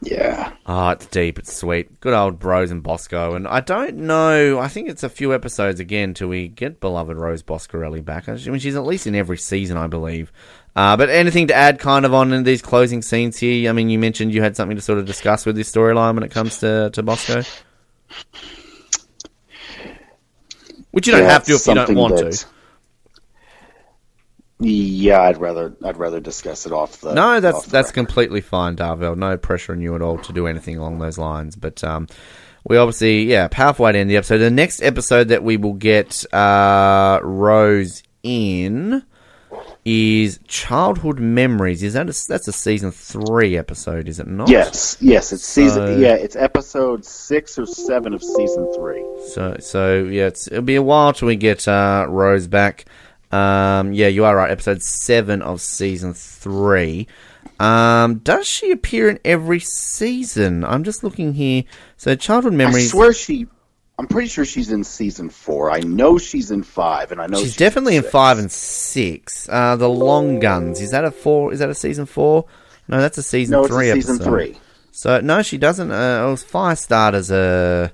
Yeah. Oh, it's deep. It's sweet. Good old Rose and Bosco. And I don't know. I think it's a few episodes again till we get beloved Rose Boscarelli back. I mean, she's at least in every season, I believe. Uh, but anything to add kind of on in these closing scenes here? I mean, you mentioned you had something to sort of discuss with this storyline when it comes to, to Bosco. Which you don't Yeah, have to if you don't want that- to. Yeah, I'd rather I'd rather discuss it off the. No, that's the that's record. completely fine, Darvell. No pressure on you at all to do anything along those lines. But um, we obviously, yeah, powerful way to end the episode. The next episode that we will get uh, Rose in is Childhood Memories. Is that a, that's a season three episode? Is it not? Yes, yes, it's So- season. Yeah, it's episode six or seven of season three. So so yeah, it's, it'll be a while till we get uh, Rose back. Um, yeah, you are right. Episode seven of season three. Um, does she appear in every season? I'm just looking here. So childhood memories. I swear she. I'm pretty sure she's in season four. I know she's in five, and I know she's definitely in six. five and six. Uh, the Long Guns. Is that a four? Is that a season four? No, that's a season No, three a season episode. three. So no, she doesn't. Uh, it was Firestarter's. Uh,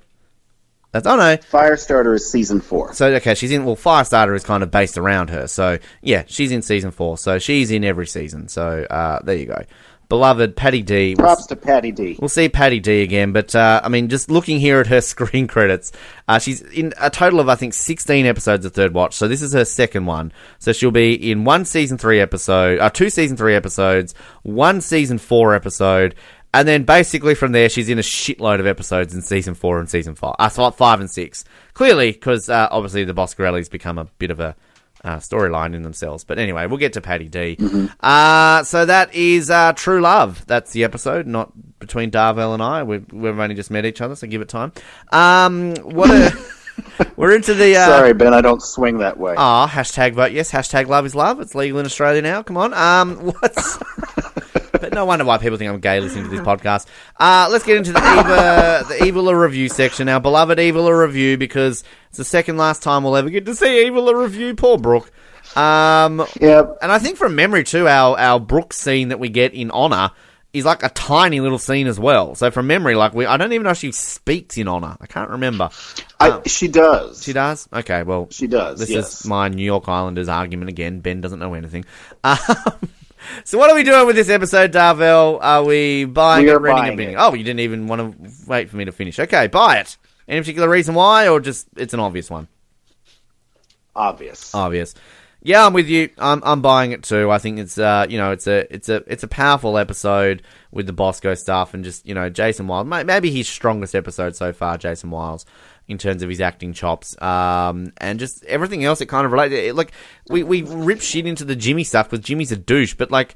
that's oh no. Firestarter is season four. So okay, she's in. Well, Firestarter is kind of based around her. So yeah, she's in season four. So she's in every season. So uh, there you go. Beloved Patti D. We'll, Props to Patti D. we'll see Patti D again, but uh, I mean, just looking here at her screen credits, uh, she's in a total of I think sixteen episodes of Third Watch. So this is her second one. So she'll be in one season three episode, uh, two season three episodes, one season four episode. And then basically from there, she's in a shitload of episodes in season four and season five. Uh, so five and six. Clearly, because uh, obviously the Boscarellis become a bit of a uh, storyline in themselves. But anyway, we'll get to Patti D. Uh, so that is uh, True Love. That's the episode, not between Darvell and I. We've, we've only just met each other, so give it time. Um, what a, we're into the. Uh, Sorry, Ben, I don't swing that way. Ah, hashtag vote yes, hashtag love is love. It's legal in Australia now. Come on. Um, what's but no wonder why people think I'm gay listening to this podcast. Uh, let's get into the Eva, the Eviler review section, our beloved Eviler review, because it's the second last time we'll ever get to see Eviler review. Poor Brooke. Um, Yep. and I think from memory too, our our Brooke scene that we get in Honor is like a tiny little scene as well. So from memory, like we, I don't even know if she speaks in Honor. I can't remember. I, she does. She does. Okay, well, She does. this yes. is my New York Islanders argument again. Ben doesn't know anything. Um, so what are we doing with this episode, Darvell? Are we buying We it, renting buying it, bidding? it. Oh, you didn't even want to wait for me to finish. Okay, buy it. Any particular reason why, or just it's an obvious one? Obvious. Obvious. Yeah, I'm with you. I'm I'm buying it too. I think it's uh you know it's a it's a it's a powerful episode with the Bosco stuff and just you know Jason Wild. maybe his strongest episode so far. Jason Wiles in terms of his acting chops um and just everything else it kind of relates. It, like we we rip shit into the Jimmy stuff because Jimmy's a douche, but like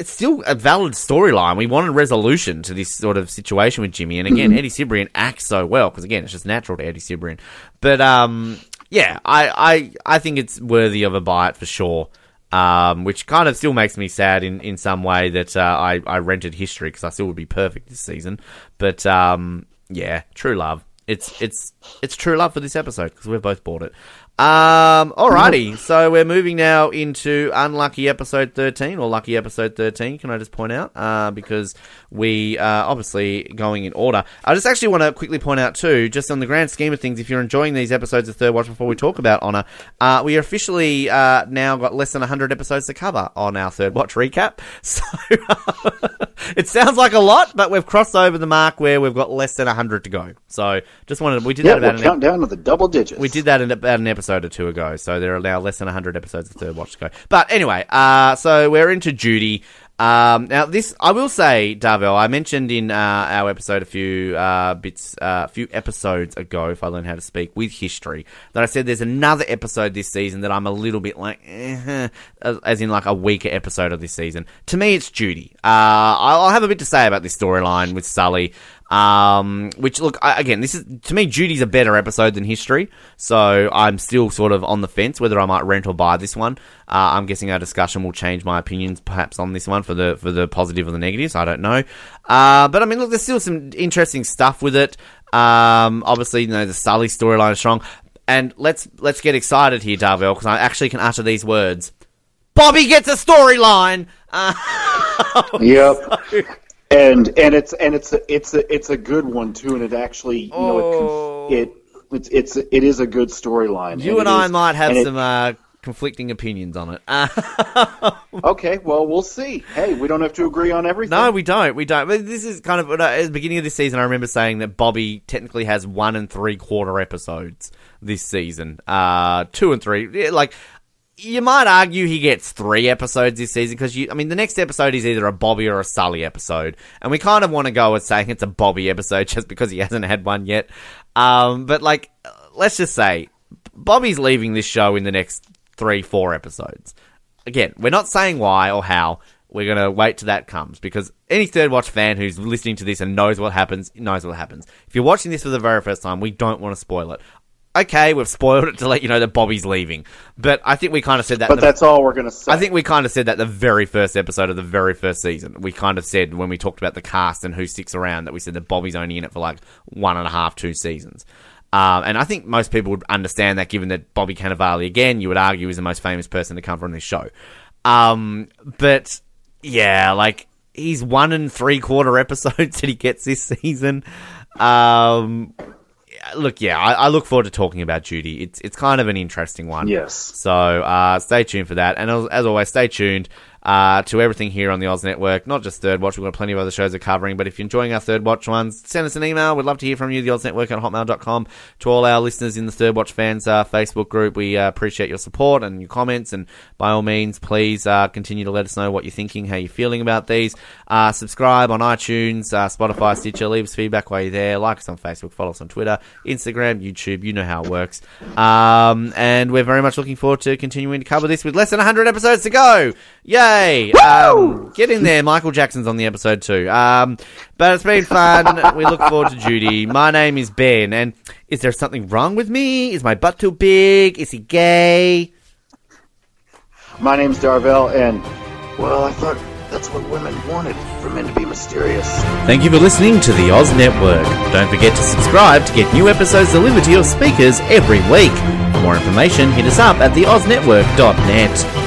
it's still a valid storyline. We wanted resolution to this sort of situation with Jimmy, and again, Eddie Cibrian acts so well because again, it's just natural to Eddie Cibrian. But um, yeah, I, I I think it's worthy of a it for sure. Um, which kind of still makes me sad in, in some way that uh, I I rented History because I still would be perfect this season. But um, yeah, True Love. It's it's it's True Love for this episode because we've both bought it. Um, alrighty, so we're moving now into unlucky episode thirteen or lucky episode thirteen. Can I just point out uh, because we are obviously going in order. I just actually want to quickly point out too, just on the grand scheme of things, if you're enjoying these episodes of Third Watch before we talk about Honor, uh, we officially uh, now got less than hundred episodes to cover on our Third Watch recap. So it sounds like a lot, but we've crossed over the mark where we've got less than hundred to go. So just wanted we did yeah, that about we'll an count down to the double digits. we did that in about an episode or two ago, so there are now less than 100 episodes of Third Watch to go. But anyway, uh, so we're into Judy. Um, now, this, I will say, Darvell, I mentioned in uh, our episode a few uh, bits, a uh, few episodes ago, if I learn how to speak, with history, that I said there's another episode this season that I'm a little bit like, eh, as as in like a weaker episode of this season. To me, it's Judy. Uh, I'll have a bit to say about this storyline with Sully. Um, which look I, again, this is to me, Judy's a better episode than History, so I'm still sort of on the fence whether I might rent or buy this one. Uh, I'm guessing our discussion will change my opinions perhaps on this one for the for the positive or the negatives. I don't know, uh, but I mean, look, there's still some interesting stuff with it. Um, obviously, you know, the Sully storyline is strong, and let's let's get excited here, Darvell, because I actually can utter these words. Bobby gets a storyline. Uh, Yep. And and it's and it's a, it's a, it's a good one too, and it actually you Oh. know it it it's it's it is a good storyline. you and it I is- might have and it- some uh, conflicting opinions on it. Okay, well we'll see. Hey, we don't have to agree on everything. no, we don't. We don't. But this is kind of uh, at the beginning of this season. I remember saying that Bobby technically has one and three quarter episodes this season. Uh, two and three. Like you might argue he gets three episodes this season because you. I mean, the next episode is either a Bobby or a Sully episode, and we kind of want to go with saying it's a Bobby episode just because he hasn't had one yet. Um, but like, let's just say Bobby's leaving this show in the next three, four episodes. Again, we're not saying why or how. We're gonna wait till that comes because any Third Watch fan who's listening to this and knows what happens knows what happens. If you're watching this for the very first time, we don't want to spoil it. Okay, we've spoiled it to let you know that Bobby's leaving, but I think we kind of said that. but the- that's all we're gonna say. I think we kind of said that the very first episode of the very first season. We kind of said when we talked about the cast and who sticks around that we said that Bobby's only in it for like one and a half, two seasons. Um, and I think most people would understand that given that Bobby Cannavale, again, you would argue is the most famous person to come from this show. Um, but yeah, like he's one and three quarter episodes that he gets this season. Um, look, yeah, I, I look forward to talking about Judy. It's it's kind of an interesting one. Yes. So uh, stay tuned for that, and as, as always, stay tuned uh, to everything here on the Oz Network. Not just Third Watch, we've got plenty of other shows we're covering. But if you're enjoying our Third Watch ones, send us an email. We'd love to hear from you. The Oz Network at hotmail.com. To all our listeners in the Third Watch fans uh, Facebook group, we uh, appreciate your support and your comments. And by all means, please uh, continue to let us know what you're thinking, how you're feeling about these. Uh, subscribe on iTunes, uh, Spotify, Stitcher. Leave us feedback while you're there. Like us on Facebook, follow us on Twitter, Instagram, YouTube. You know how it works. Um, and we're very much looking forward to continuing to cover this with less than 100 episodes to go. Yay! Um, get in there. Michael Jackson's on the episode too. Um, but it's been fun. we look forward to Judy. My name is Ben. And is there something wrong with me? Is my butt too big? Is he gay? My name's Darvell, and well, I thought That's what women wanted, for men to be mysterious. Thank you for listening to the Oz Network. Don't forget to subscribe to get new episodes delivered to your speakers every week. For more information, hit us up at theoznetwork.net.